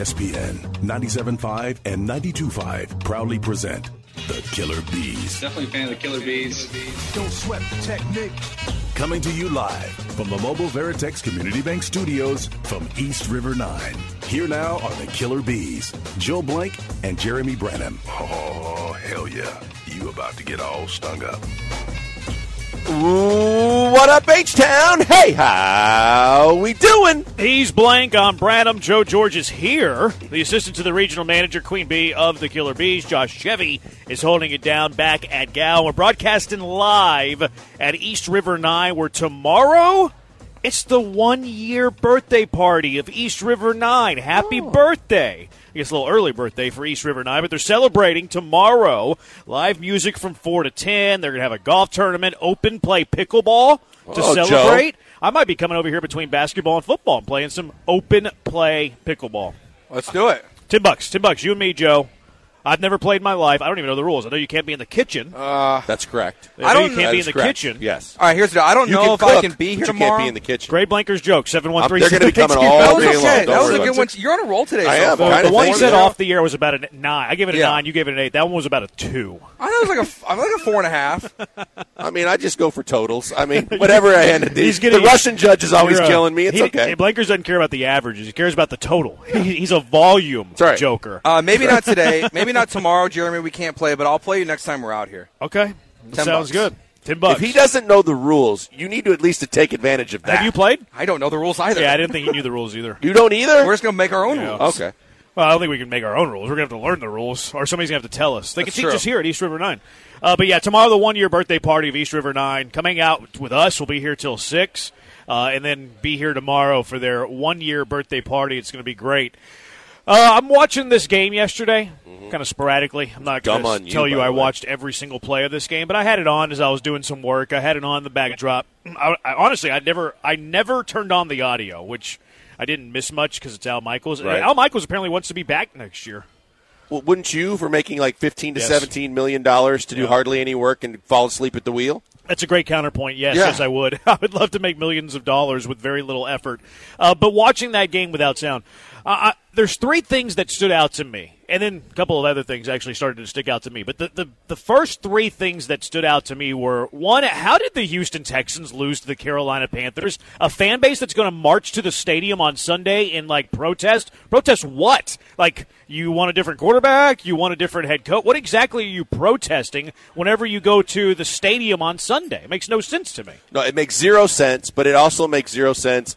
ESPN 97.5 and 92.5 proudly present the Killer Bees. Definitely a fan of the Killer Bees. Don't sweat the technique. Coming to you live from the Mobile Veritex Community Bank Studios from East River 9. Here now are the Killer Bees, Joe Blank and Jeremy Branham. Oh, hell yeah. You about to get all stung up. Ooh, what up, H-Town? Hey, how we doing? He's blank on Branham. Joe George is here. The assistant to the regional manager, Queen Bee of the Killer Bees, Josh Chevy, is holding it down back at Gal. We're broadcasting live at East River 9, where tomorrow it's the one year birthday party of East River 9. Happy oh. birthday! I guess a little early birthday for East River 9, but they're celebrating tomorrow. Live music from 4 to 10. They're going to have a golf tournament, open play pickleball to Oh, Joe. celebrate. I might be coming over here between basketball and football and playing some open play pickleball. Let's do it. Ten bucks, ten bucks. You and me, Joe. I've never played in my life. I don't even know the rules. I know you can't be in the kitchen. That's correct. I know you don't- can't That be in the correct. kitchen. Yes. All right, here's the deal. I don't You know if cook, I can be but here you tomorrow. can't be in the kitchen. Gray Blanker's joke seven one three. I'm- they're gonna be coming all that was day okay. long. That was a good one. You're on a roll today. I so am. far. Kinda The one you said off the air was about a nine. I gave it a Yeah. nine. You gave it an eight. That one was about a two. I know it was like a, f- I'm like a four and a half. I mean, I just go for totals. I mean, whatever I end it. He's The Russian judge is always uh, killing me. It's okay. Blankers doesn't care about the averages. He cares about the total. He's a volume joker. Uh, maybe not today. Maybe not tomorrow, Jeremy. We can't play, but I'll play you next time we're out here. okay, Ten sounds bucks. good. Ten bucks. If he doesn't know the rules, you need to at least to take advantage of that. have you played? I don't know the rules either. Yeah, I didn't think he knew the rules either. You don't either? We're just gonna make our own Yeah. rules. okay. Well, I don't think we can make our own rules. We're going to have to learn the rules, or somebody's going to have to tell us. They That's can teach true. us here at East River 9. Uh, but yeah, tomorrow, the one year birthday party of East River 9. Coming out with us, we'll be here till 6, uh, and then be here tomorrow for their one year birthday party. It's going to be great. Uh, I'm watching this game yesterday, kind of sporadically. I'm not going to tell you by I way. watched every single play of this game, but I had it on as I was doing some work. I had it on the backdrop. I, I, honestly, I never, I never turned on the audio, which I didn't miss much because it's Al Michaels. Right. Al Michaels apparently wants to be back next year. Well, wouldn't you, for making like fifteen to Yes. seventeen million dollars, to do Yeah. hardly any work and fall asleep at the wheel? That's a great counterpoint. Yes, Yeah. yes, I would. I would love to make millions of dollars with very little effort. Uh, but watching that game without sound, uh, I, there's three things that stood out to me, and then a couple of other things actually started to stick out to me. But the, the, the first three things that stood out to me were one, how did the Houston Texans lose to the Carolina Panthers? A fan base that's going to march to the stadium on Sunday in like protest? Protest what? Like you want a different quarterback? You want a different head coach? What exactly are you protesting whenever you go to the stadium on Sunday? It makes no sense to me. No, it makes zero sense, but it also makes zero sense.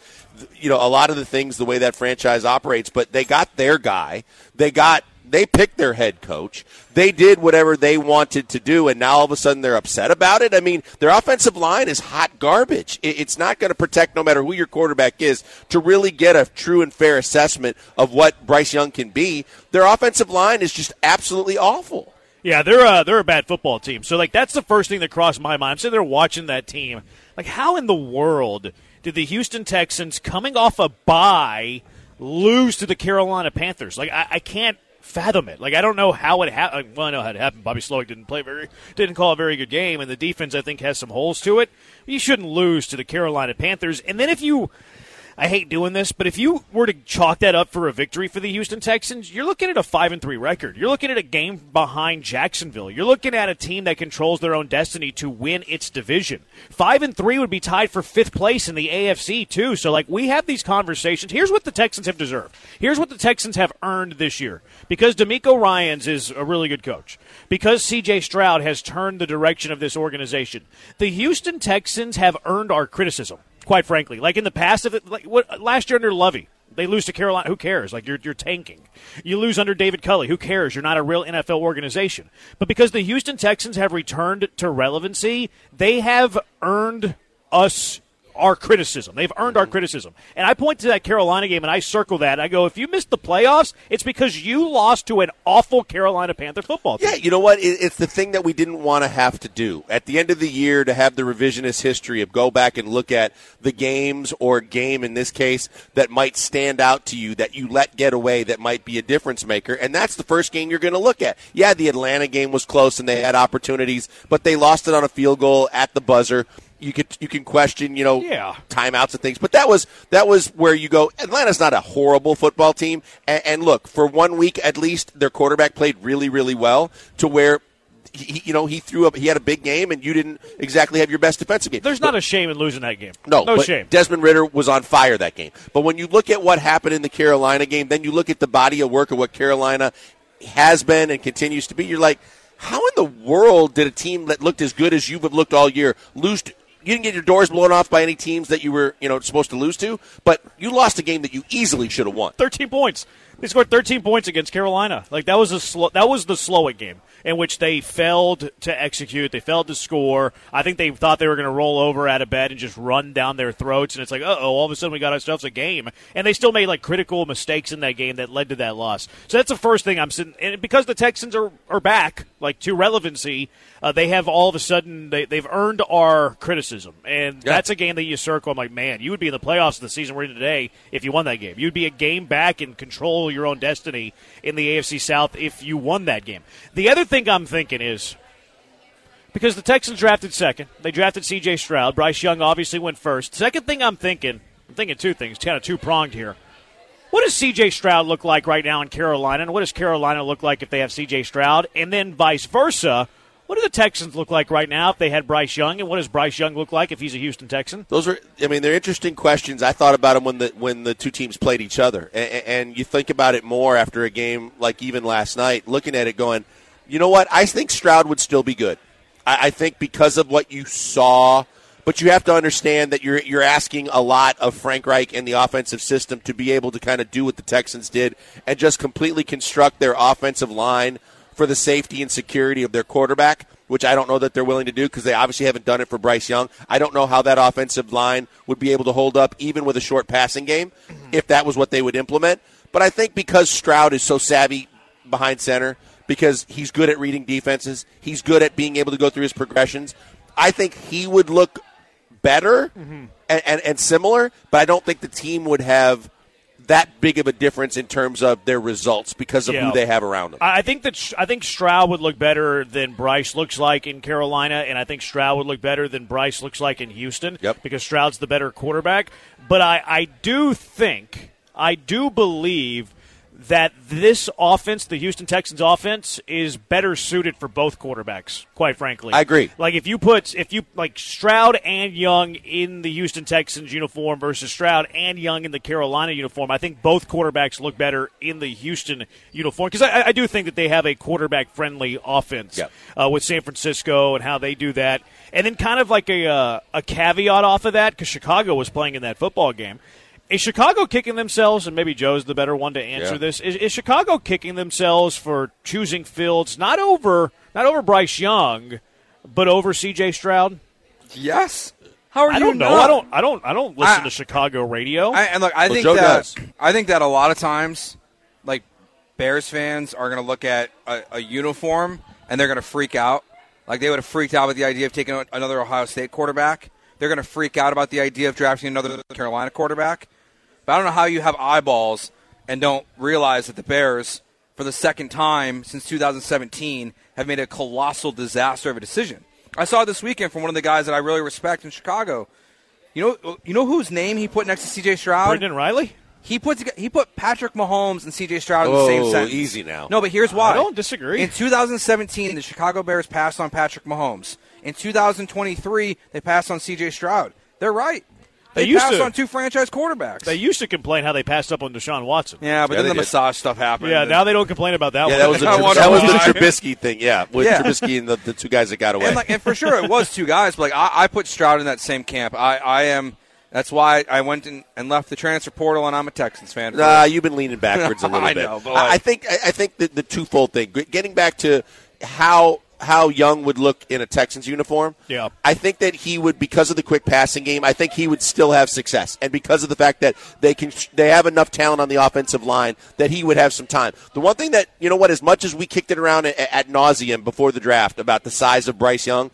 You know, a lot of the things, the way that franchise operates, but they got their guy. They got, they picked their head coach. They did whatever they wanted to do, and now all of a sudden they're upset about it. I mean, their offensive line is hot garbage. It's not going to protect, no matter who your quarterback is, to really get a true and fair assessment of what Bryce Young can be. Their offensive line is just absolutely awful. Yeah, they're a, they're a bad football team. So like that's the first thing that crossed my mind. I'm sitting there watching that team. Like how in the world did the Houston Texans coming off a bye lose to the Carolina Panthers? Like I, I can't fathom it. Like I don't know how it happened. Well, I know how it happened. Bobby Slowik didn't play very, didn't call a very good game, and the defense I think has some holes to it. You shouldn't lose to the Carolina Panthers. And then if you I hate doing this, but if you were to chalk that up for a victory for the Houston Texans, you're looking at a five and three record. You're looking at a game behind Jacksonville. You're looking at a team that controls their own destiny to win its division. Five and three would be tied for fifth place in the AFC too. So like we have these conversations. Here's what the Texans have deserved. Here's what the Texans have earned this year. Because DeMeco Ryans is a really good coach. Because CJ Stroud has turned the direction of this organization. The Houston Texans have earned our criticism quite frankly. Like in the past, if it, like what last year under Lovie, they lose to Carolina. Who cares? Like you're you're tanking. You lose under David Culley. Who cares? You're not a real NFL organization. But because the Houston Texans have returned to relevancy, they have earned us our criticism. They've earned our mm-hmm. criticism. And I point to that Carolina game and I circle that. I go, if you missed the playoffs, it's because you lost to an awful Carolina Panther football team. Yeah, you know what? It's the thing that we didn't want to have to do at the end of the year to have the revisionist history of go back and look at the games or game in this case that might stand out to you that you let get away that might be a difference maker. And that's the first game you're going to look at. Yeah, the Atlanta game was close and they had opportunities, but they lost it on a field goal at the buzzer. You could you can question you know Yeah. timeouts and things, but that was that was where you go. Atlanta's not a horrible football team, and, and look for one week at least, their quarterback played really really well to where. He, you know, he threw up. He had a big game, and you didn't exactly have your best defensive game. There's not a shame in losing that game. No, no but shame. Desmond Ridder was on fire that game. But when you look at what happened in the Carolina game, then you look at the body of work of what Carolina has been and continues to be. You're like, how in the world did a team that looked as good as you've looked all year lose? You didn't get your doors blown off by any teams that you were, you know, supposed to lose to, but you lost a game that you easily should have won. 13 points. They scored 13 points against Carolina. Like that was a slow, that was the slowing game in which they failed to execute. They failed to score. I think they thought they were going to roll over out of bed and just run down their throats. And it's like, uh oh, all of a sudden we got ourselves a game. And they still made like critical mistakes in that game that led to that loss. So that's the first thing I'm sitting. And because the Texans are are back, like to relevancy, uh, they have all of a sudden they they've earned our criticism, and Yeah. that's a game that you circle. I'm like, man, you would be in the playoffs of the season we're in today if you won that game. You'd be a game back and control your own destiny in the AFC South if you won that game. The other thing I'm thinking is because the Texans drafted second, they drafted C.J. Stroud. Bryce Young obviously went first. Second thing I'm thinking, I'm thinking two things, kind of two pronged here. What does C.J. Stroud look like right now in Carolina, and what does Carolina look like if they have C.J. Stroud, and then vice versa? What do the Texans look like right now if they had Bryce Young, and what does Bryce Young look like if he's a Houston Texan? Those are, I mean, they're interesting questions. I thought about them when the when the two teams played each other, and, and you think about it more after a game like even last night, looking at it, going, you know what? I think Stroud would still be good. I, I think because of what you saw, but you have to understand that you're you're asking a lot of Frank Reich and the offensive system to be able to kind of do what the Texans did and just completely construct their offensive line for the safety and security of their quarterback, which I don't know that they're willing to do because they obviously haven't done it for Bryce Young. I don't know how that offensive line would be able to hold up even with a short passing game mm-hmm. if that was what they would implement. But I think because Stroud is so savvy behind center, because he's good at reading defenses, he's good at being able to go through his progressions. I think he would look better mm-hmm. and, and, and similar, but I don't think the team would have that big of a difference in terms of their results because of Yeah. who they have around them. I think that I think Stroud would look better than Bryce looks like in Carolina, and I think Stroud would look better than Bryce looks like in Houston. Yep. Because Stroud's the better quarterback. But I, I do think, I do believe that this offense, the Houston Texans offense, is better suited for both quarterbacks. Quite frankly, I agree. Like if you put if you like Stroud and Young in the Houston Texans uniform versus Stroud and Young in the Carolina uniform, I think both quarterbacks look better in the Houston uniform because I, I do think that they have a quarterback friendly offense uh, with San Francisco and how they do that, and then kind of like a uh, a caveat off of that because Chicago was playing in that football game. Is Chicago kicking themselves, and maybe Joe's the better one to answer Yeah. this? Is, is Chicago kicking themselves for choosing Fields not over not over Bryce Young, but over C.J. Stroud? Yes. How are I you don't know. not? I don't. I don't. I don't listen I- to Chicago radio. I, and look, I Well, think Joe that does. I think that a lot of times, like Bears fans are going to look at a, a uniform and they're going to freak out. Like they would have freaked out with the idea of taking another Ohio State quarterback. They're going to freak out about the idea of drafting another Carolina quarterback. But I don't know how you have eyeballs and don't realize that the Bears, for the second time since 2017, have made a colossal disaster of a decision. I saw this weekend from one of the guys that I really respect in Chicago. You know, you know whose name he put next to C.J. Stroud? Brendan Riley. He put he put Patrick Mahomes and C.J. Stroud in the same sentence. easy now. No, but here's why. I don't disagree. In 2017, the Chicago Bears passed on Patrick Mahomes. In 2023, they passed on C.J. Stroud. They're right. They They, used passed to. on two franchise quarterbacks. They used to complain how they passed up on Deshaun Watson. yeah, but Yeah, then the did. massage stuff happened. Yeah, now they don't complain about that Yeah, one. that was the, I wonder that was the. Trubisky thing. Yeah, with Yeah. Trubisky and the, the two guys that got away. and, like, and for sure it was two guys. But like I, I put Stroud in that same camp. I, I am. That's why I went and, and left the transfer portal, and I'm a Texans fan. Nah, you've been leaning backwards a little I bit. know, but I, like- I think I I think the, the twofold thing. Getting back to how how Young would look in a Texans uniform. Yeah. I think that he would because of the quick passing game. I think he would still have success, and because of the fact that they can they have enough talent on the offensive line that he would have some time. The one thing that you know what, as much as we kicked it around at, at nauseum before the draft about the size of Bryce Young.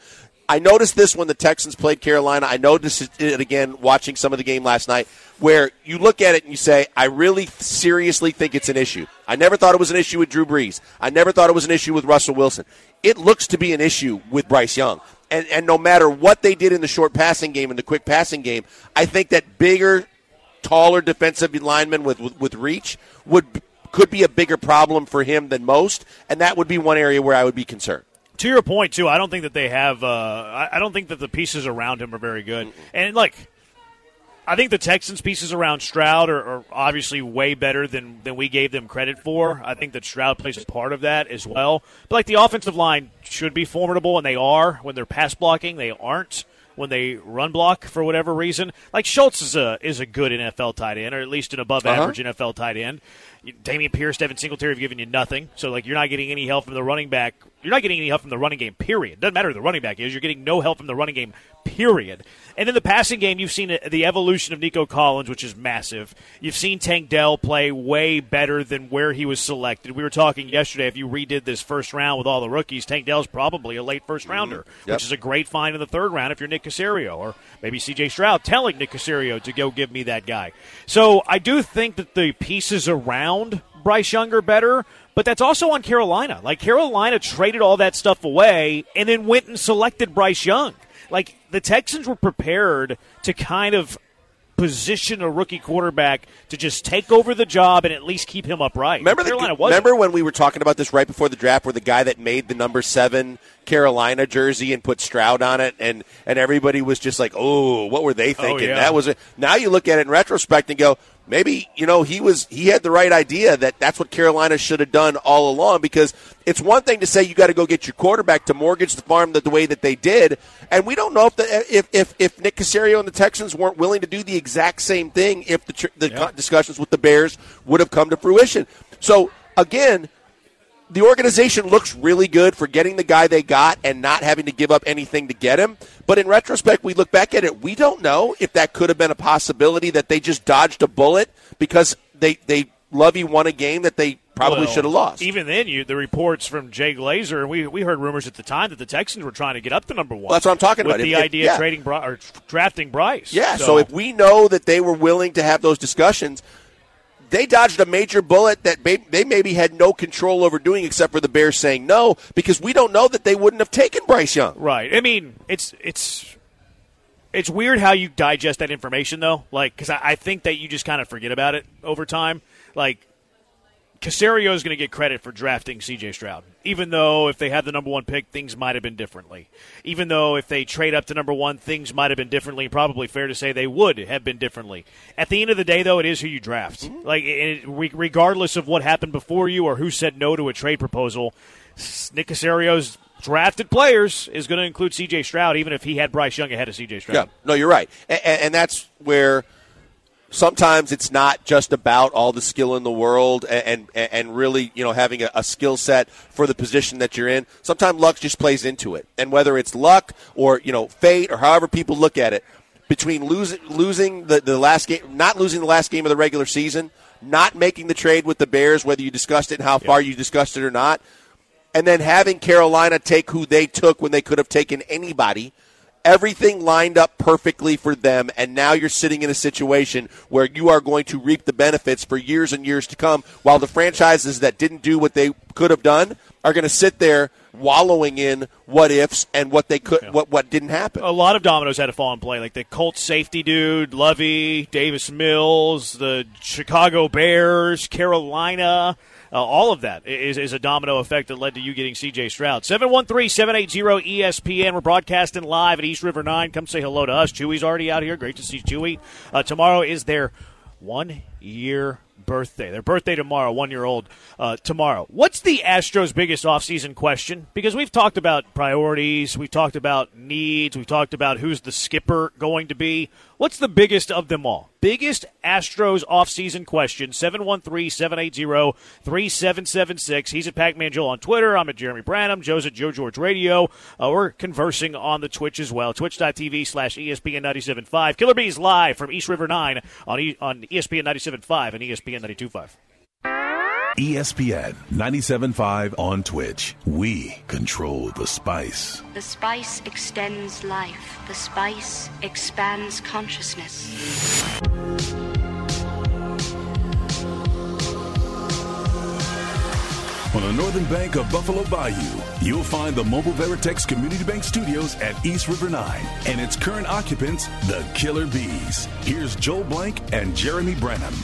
I noticed this when the Texans played Carolina. I noticed it again watching some of the game last night, where you look at it and you say, I really seriously think it's an issue. I never thought it was an issue with Drew Brees. I never thought it was an issue with Russell Wilson. It looks to be an issue with Bryce Young. and, and no matter what they did in the short passing game and the quick passing game, I think that bigger, taller defensive linemen with, with, with reach would could be a bigger problem for him than most, and that would be one area where I would be concerned. To your point too, I don't think that they have. Uh, I don't think that the pieces around him are very good. Mm-mm. And like, I think the Texans' pieces around Stroud are, are, obviously way better than, than we gave them credit for. I think that Stroud plays a part of that as well. But like the offensive line should be formidable, and they are when they're pass blocking. They aren't when they run block for whatever reason. Like Schultz is a is a good NFL tight end, or at least an above uh-huh. average NFL tight end. Dameon Pierce, Devin Singletary have given you nothing, so like you're not getting any help from the running back. You're not getting any help from the running game. Period. Doesn't matter who the running back is. You're getting no help from the running game period. And in the passing game, you've seen the evolution of Nico Collins, which is massive. You've seen Tank Dell play way better than where he was selected. We were talking yesterday, if you redid this first round with all the rookies, Tank Dell's probably a late first rounder, mm-hmm. yep. which is a great find in the third round if you're Nick Caserio or maybe CJ Stroud telling Nick Caserio to go give me that guy. So I do think that the pieces around Bryce Young are better, but that's also on Carolina. Like Carolina traded all that stuff away and then went and selected Bryce Young. Like the Texans were prepared to kind of position a rookie quarterback to just take over the job and at least keep him upright. Remember, Carolina the, remember when we were talking about this right before the draft, where the guy that made the number seven Carolina jersey and put Stroud on it, and and everybody was just like, "Oh, what were they oh, thinking?" Oh, yeah. That was it. Now you look at it in retrospect and go, maybe you know he was he had the right idea that that's what Carolina should have done all along because it's one thing to say you got to go get your quarterback to mortgage the farm the, the way that they did and we don't know if the if if, if Nick Caserio and the Texans weren't willing to do the exact same thing if the the yeah. discussions with the Bears would have come to fruition so again the organization looks really good for getting the guy they got and not having to give up anything to get him. But in retrospect, we look back at it, we don't know if that could have been a possibility that they just dodged a bullet because they they Lovie won a game that they probably well, should have lost. Even then, you the reports from Jay Glazer, we we heard rumors at the time that the Texans were trying to get up to number one. Well, that's what I'm talking with about. The if, idea yeah. of trading or drafting Bryce. Yeah. So. so if we know that they were willing to have those discussions, they dodged a major bullet that they maybe had no control over doing except for the Bears saying no because we don't know that they wouldn't have taken Bryce Young. Right. I mean, it's it's it's weird how you digest that information though. Like because I, I think that you just kind of forget about it over time. Like Caserio is going to get credit for drafting C.J. Stroud, even though if they had the number one pick, things might have been differently. Even though if they trade up to number one, things might have been differently. Probably fair to say they would have been differently. At the end of the day, though, it is who you draft. Mm-hmm. Like it, regardless of what happened before you or who said no to a trade proposal, Nick Caserio's drafted players is going to include C.J. Stroud, even if he had Bryce Young ahead of C.J. Stroud. Yeah, no, you're right, and, and that's where sometimes it's not just about all the skill in the world and and, and really you know having a, a skill set for the position that you're in. Sometimes luck just plays into it, and whether it's luck or you know fate or however people look at it, between losing losing the, the last game, not losing the last game of the regular season, not making the trade with the Bears, whether you discussed it and how far you discussed it or not, and then having Carolina take who they took when they could have taken anybody everything lined up perfectly for them, and now you're sitting in a situation where you are going to reap the benefits for years and years to come, while the franchises that didn't do what they could have done are going to sit there wallowing in what ifs and what they could, yeah. what what didn't happen. A lot of dominoes had to fall in play, like the Colts safety dude, Lovie, Davis Mills, the Chicago Bears, Carolina. Uh, all of that is, is a domino effect that led to you getting CJ Stroud. 713 780 ESPN. We're broadcasting live at East River 9. Come say hello to us. Chewy's already out here. Great to see Chewy. Uh, tomorrow is their one year birthday. Their birthday tomorrow, one year old uh, tomorrow. What's the Astros' biggest offseason question? Because we've talked about priorities, we've talked about needs, we've talked about who's the skipper going to be. What's the biggest of them all? Biggest Astros offseason question, 713-780-3776. He's at Pac-Man Joel on Twitter. I'm at Jeremy Branham. Joe's at Joe George Radio. Uh, we're conversing on the Twitch as well. Twitch.tv slash ESPN 97.5. Killer Bees live from East River 9 on, e- on ESPN 97.5 and ESPN 92.5. ESPN 97.5 on Twitch. We control the spice. The spice extends life. The spice expands consciousness. On the northern bank of Buffalo Bayou, you'll find the Mobile Veritex Community Bank Studios at East River 9 and its current occupants, the Killer Bees. Here's Joel Blank and Jeremy Branham.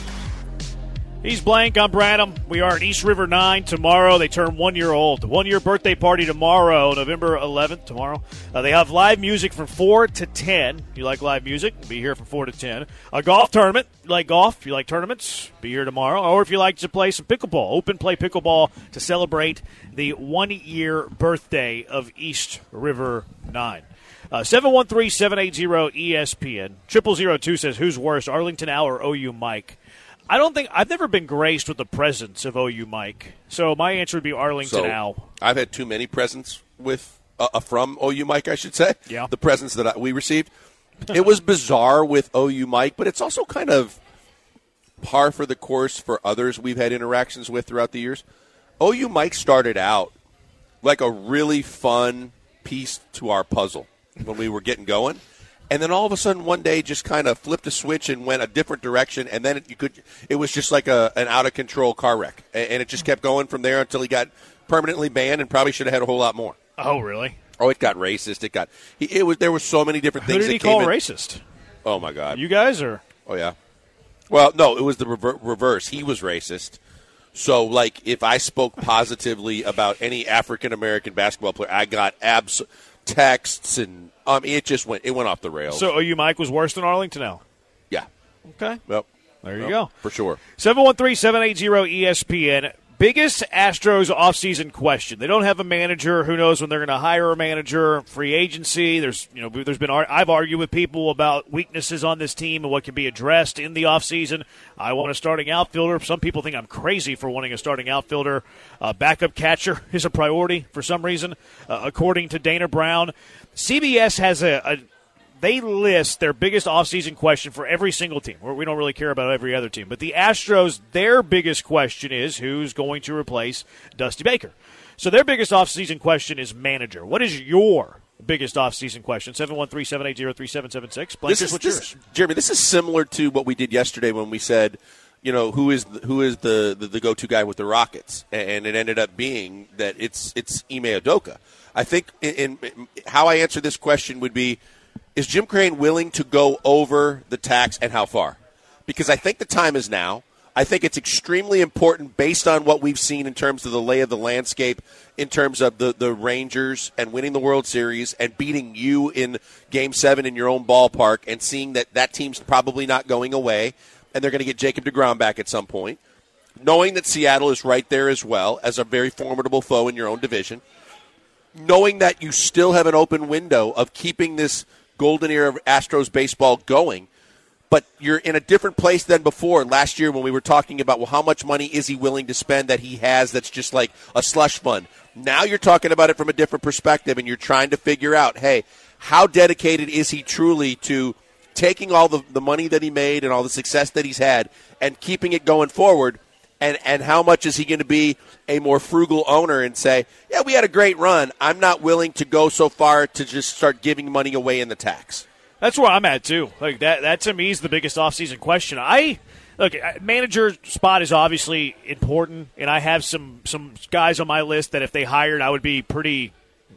He's Blank. I'm Branham. We are at East River 9 tomorrow. They turn one year old. One year birthday party tomorrow, November 11th, tomorrow. Uh, they have live music from 4 to 10. If You like live music? Be here from 4 to 10. A golf tournament. You like golf? if You like tournaments? Be here tomorrow. Or if you like to play some pickleball, open play pickleball to celebrate the one year birthday of East River 9. Uh, 713 780 ESPN. Triple zero two says, Who's worse, Arlington or OU Mike? I don't think I've never been graced with the presence of OU Mike. So my answer would be Arlington So Al. I've had too many presents with uh, uh, from OU Mike, I should say. Yeah. The presents that I, we received. it was bizarre with OU Mike, but it's also kind of par for the course for others we've had interactions with throughout the years. OU Mike started out like a really fun piece to our puzzle when we were getting going. And then all of a sudden, one day, just kind of flipped a switch and went a different direction. And then it, you could, it was just like a, an out of control car wreck, and, and it just kept going from there until he got permanently banned, and probably should have had a whole lot more. Oh, really? Oh, it got racist. It got, he, it was there were so many different Who things. did he call in- racist? Oh my god! You guys are Oh yeah. Well, no, it was the rever- reverse. He was racist. So, like, if I spoke positively about any African American basketball player, I got abs texts and um, it just went it went off the rails. so OU Mike was worse than Arlington now. yeah, Okay. well, There you well, go. for sure. 713-780 ESPN. Biggest Astros offseason question. They don't have a manager. Who knows when they're going to hire a manager? Free agency. There's, you know, there's been I've argued with people about weaknesses on this team and what can be addressed in the offseason. I want a starting outfielder. Some people think I'm crazy for wanting a starting outfielder. Uh, backup catcher is a priority for some reason, uh, according to Dana Brown. CBS has a, a they list their biggest offseason question for every single team. We don't really care about every other team. But the Astros, their biggest question is who's going to replace Dusty Baker. So their biggest offseason question is manager. What is your biggest offseason question? 713-780-3776. Blake, This is, what's this, yours? Jeremy. This is similar to what we did yesterday when we said, you know, who is the, who is the, the, the go to guy with the Rockets, and it ended up being that it's it's Ime Udoka. I think in, in how I answer this question would be, is Jim Crane willing to go over the tax and how far? Because I think the time is now. I think it's extremely important based on what we've seen in terms of the lay of the landscape, in terms of the, the Rangers and winning the World Series and beating you in Game 7 in your own ballpark and seeing that that team's probably not going away and they're going to get Jacob DeGrom back at some point. Knowing that Seattle is right there as well as a very formidable foe in your own division. Knowing that you still have an open window of keeping this golden era of Astros baseball going but you're in a different place than before. Last year when we were talking about well how much money is he willing to spend that he has that's just like a slush fund? Now you're talking about it from a different perspective and you're trying to figure out hey how dedicated is he truly to taking all the, the money that he made and all the success that he's had and keeping it going forward and and how much is he going to be a more frugal owner and say yeah we had a great run i'm not willing to go so far to just start giving money away in the tax That's where I'm at too. Like that. That to me is the biggest offseason question. I look manager spot is obviously important, and I have some some guys on my list that if they hired, I would be pretty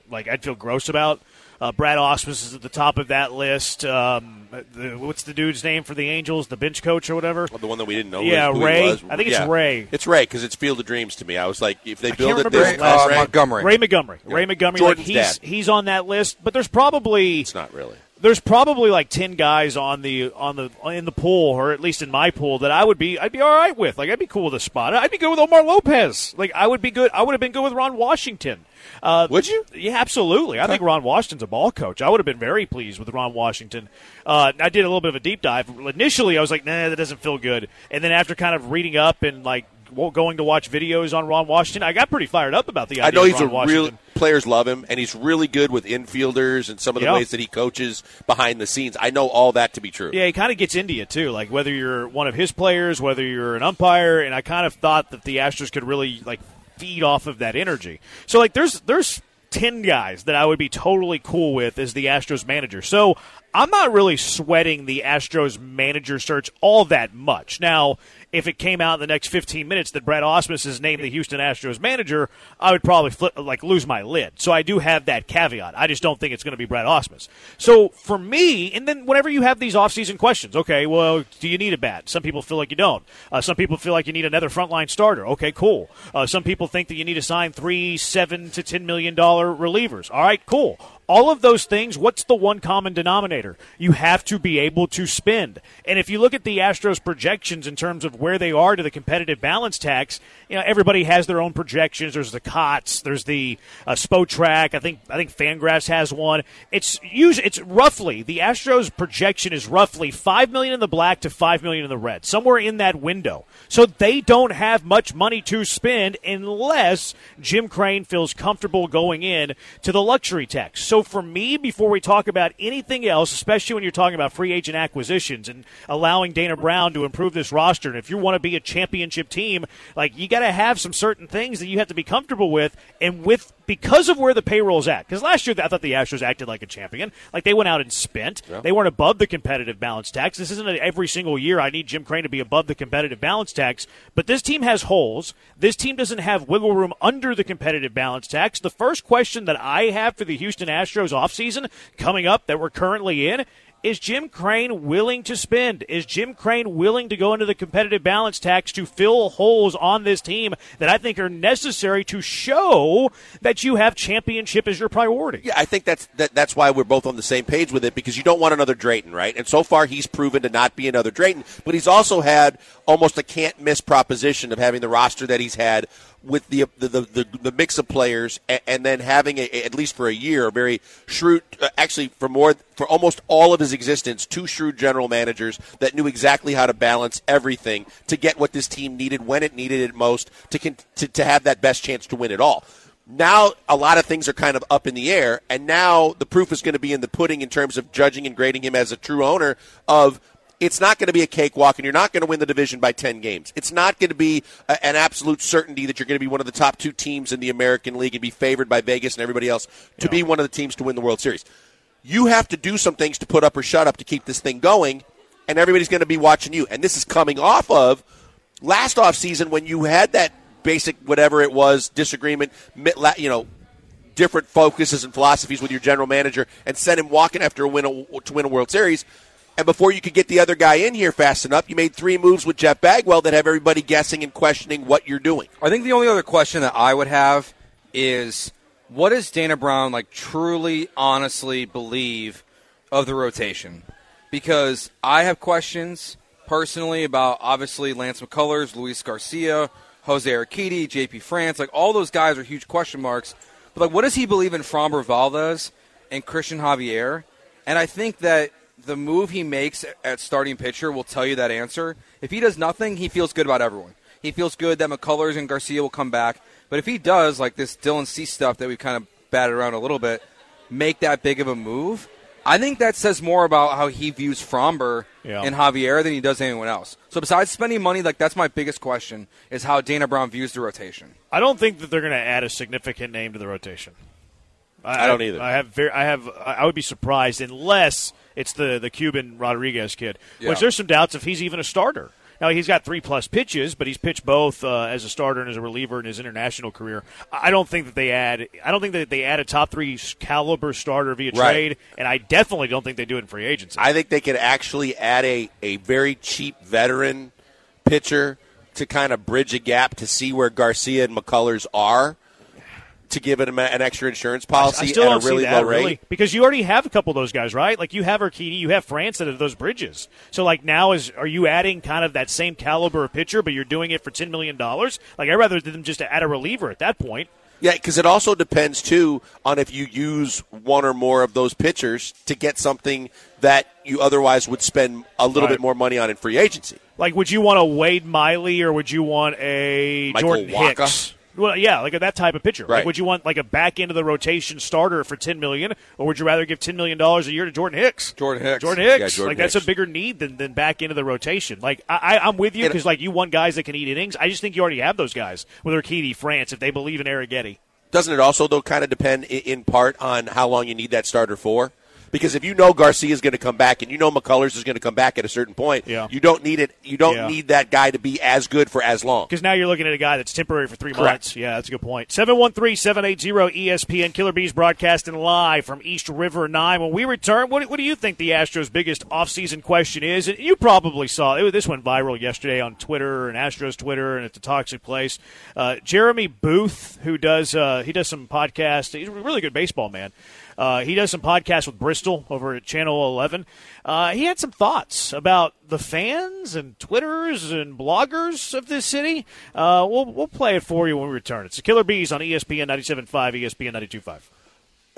like I'd feel gross about. Uh, Brad Ausmus is at the top of that list. Um, the, what's the dude's name for the Angels? The bench coach or whatever. Well, the one that we didn't know. Yeah, who he Ray. was. I think it's Yeah. Ray. It's Ray because it's Field of Dreams to me. I was like, if they build it remember this Ray, last uh, Ray, Montgomery. Ray Montgomery. Ray Montgomery. Jordan's like he's dad. he's on that list, but there's probably it's not really. There's probably like ten guys on the on the in the pool, or at least in my pool, that I would be I'd be all right with. Like I'd be cool with Espada. I'd be good with Omar Lopez. Like I would be good. I would have been good with Ron Washington. Uh, Would you? Yeah, absolutely. I think Ron Washington's a ball coach. I would have been very pleased with Ron Washington. Uh, I did a little bit of a deep dive. Initially, I was like, nah, that doesn't feel good. And then after kind of reading up and like going to watch videos on Ron Washington, I got pretty fired up about the idea. I know he's a Washington. real players love him, and he's really good with infielders and some of the Yeah. ways that he coaches behind the scenes. I know all that to be true. Yeah, he kind of gets into you too. Like whether you're one of his players, whether you're an umpire, and I kind of thought that the Astros could really like feed off of that energy. So like there's there's ten guys that I would be totally cool with as the Astros manager. So I'm not really sweating the Astros manager search all that much. Now, if it came out in the next 15 minutes that Brad Ausmus is named the Houston Astros manager, I would probably flip, like lose my lid. So I do have that caveat. I just don't think it's going to be Brad Ausmus. So for me, and then whenever you have these offseason questions, okay, well, do you need a bat? Some people feel like you don't. Uh, some people feel like you need another frontline starter. Okay, cool. Uh, some people think that you need to sign three, seven to ten million dollar relievers. All right, cool all of those things, what's the one common denominator? You have to be able to spend. And if you look at the Astros projections in terms of where they are to the competitive balance tax, you know, everybody has their own projections. There's the COTS, there's the uh, Spotrac. I think I think Fangraphs has one. It's usually it's roughly the Astros projection is roughly 5 million in the black to 5 million in the red. Somewhere in that window. So they don't have much money to spend unless Jim Crane feels comfortable going in to the luxury tax. So for me, before we talk about anything else, especially when you're talking about free agent acquisitions and allowing Dana Brown to improve this roster, and if you want to be a championship team, like you got to have some certain things that you have to be comfortable with, and with because of where the payroll's at. Because last year I thought the Astros acted like a champion, like they went out and spent. Yeah. They weren't above the competitive balance tax. This isn't every single year. I need Jim Crane to be above the competitive balance tax, but this team has holes. This team doesn't have wiggle room under the competitive balance tax. The first question that I have for the Houston Astros offseason coming up that we're currently in is Jim Crane willing to spend? Is Jim Crane willing to go into the competitive balance tax to fill holes on this team that I think are necessary to show that you have championship as your priority? Yeah, I think that's that, that's why we're both on the same page with it because you don't want another Drayton, right? And so far he's proven to not be another Drayton, but he's also had almost a can't miss proposition of having the roster that he's had with the the, the, the mix of players, and, and then having a, at least for a year a very shrewd, uh, actually for more for almost all of his existence, two shrewd general managers that knew exactly how to balance everything to get what this team needed when it needed it most to to, to have that best chance to win it all. Now a lot of things are kind of up in the air and now the proof is going to be in the pudding in terms of judging and grading him as a true owner of it's not going to be a cakewalk and you're not going to win the division by 10 games. It's not going to be a, an absolute certainty that you're going to be one of the top two teams in the American League and be favored by Vegas and everybody else to yeah. be one of the teams to win the World Series. You have to do some things to put up or shut up to keep this thing going, and everybody's going to be watching you. And this is coming off of last off season when you had that basic whatever it was disagreement, you know, different focuses and philosophies with your general manager, and sent him walking after a win a, to win a World Series. And before you could get the other guy in here fast enough, you made three moves with Jeff Bagwell that have everybody guessing and questioning what you're doing. I think the only other question that I would have is what does Dana Brown like truly, honestly believe of the rotation? Because I have questions personally about obviously Lance McCullers, Luis Garcia, Jose Urquidy, JP France, like all those guys are huge question marks. But like, what does he believe in Framber Valdez and Christian Javier? And I think that the move he makes at starting pitcher will tell you that answer. If he does nothing, he feels good about everyone. He feels good that McCullers and Garcia will come back. But if he does, like this Dylan Cease stuff that we've kind of batted around a little bit, make that big of a move, I think that says more about how he views Framber yeah. and Javier than he does anyone else. So besides spending money, like that's my biggest question is how Dana Brown views the rotation. I don't think that they're going to add a significant name to the rotation. I, I don't either. I have very, I have I would be surprised unless it's the the Cuban Rodriguez kid, yeah. which there's some doubts if he's even a starter. Now he's got three plus pitches, but he's pitched both uh, as a starter and as a reliever in his international career. I don't think that they add. I don't think that they add a top three caliber starter via right. trade, and I definitely don't think they do it in free agency. I think they could actually add a a very cheap veteran pitcher to kind of bridge a gap to see where Garcia and McCullers are to give it an extra insurance policy I, I still at a really that, low rate? Really, because you already have a couple of those guys, right? Like you have Urquidy, you have France that have those bridges. So like now is are you adding kind of that same caliber of pitcher, but you're doing it for ten million dollars? Like I'd rather them just add a reliever at that point. Yeah, because it also depends too on if you use one or more of those pitchers to get something that you otherwise would spend a little right. bit more money on in free agency. Like, would you want a Wade Miley or would you want a Michael Jordan Wacha. Hicks? Well, yeah, like that type of pitcher. Right. Like, would you want like a back end of the rotation starter for ten million, or would you rather give ten million dollars a year to Jordan Hicks? Jordan Hicks. Jordan Hicks. Yeah, Jordan like Hicks. that's a bigger need than, than back into the rotation. Like I, I, am with you because like you want guys that can eat innings. I just think you already have those guys with Urquidy, France, if they believe in Arrighetti. Doesn't it also though kind of depend in part on how long you need that starter for? Because if you know Garcia is going to come back and you know McCullers is going to come back at a certain point, Yeah. you don't need it. You don't Yeah. need that guy to be as good for as long. Because now you're looking at a guy that's temporary for three Correct. months. Yeah, that's a good point. 713 780 ESPN Killer Bees broadcasting live from East River 9. When we return, what, what do you think the Astros' biggest offseason question is? And you probably saw it. This went viral yesterday on Twitter and Astros Twitter and at the Toxic Place. Uh, Jeremy Booth, who does uh, he does some podcasts. He's a really good baseball man. Uh, he does some podcasts with Bristol over at Channel 11. Uh, he had some thoughts about the fans and Twitters and bloggers of this city. Uh, we'll, we'll play it for you when we return. It's the Killer Bees on ESPN 97.5, ESPN 92.5.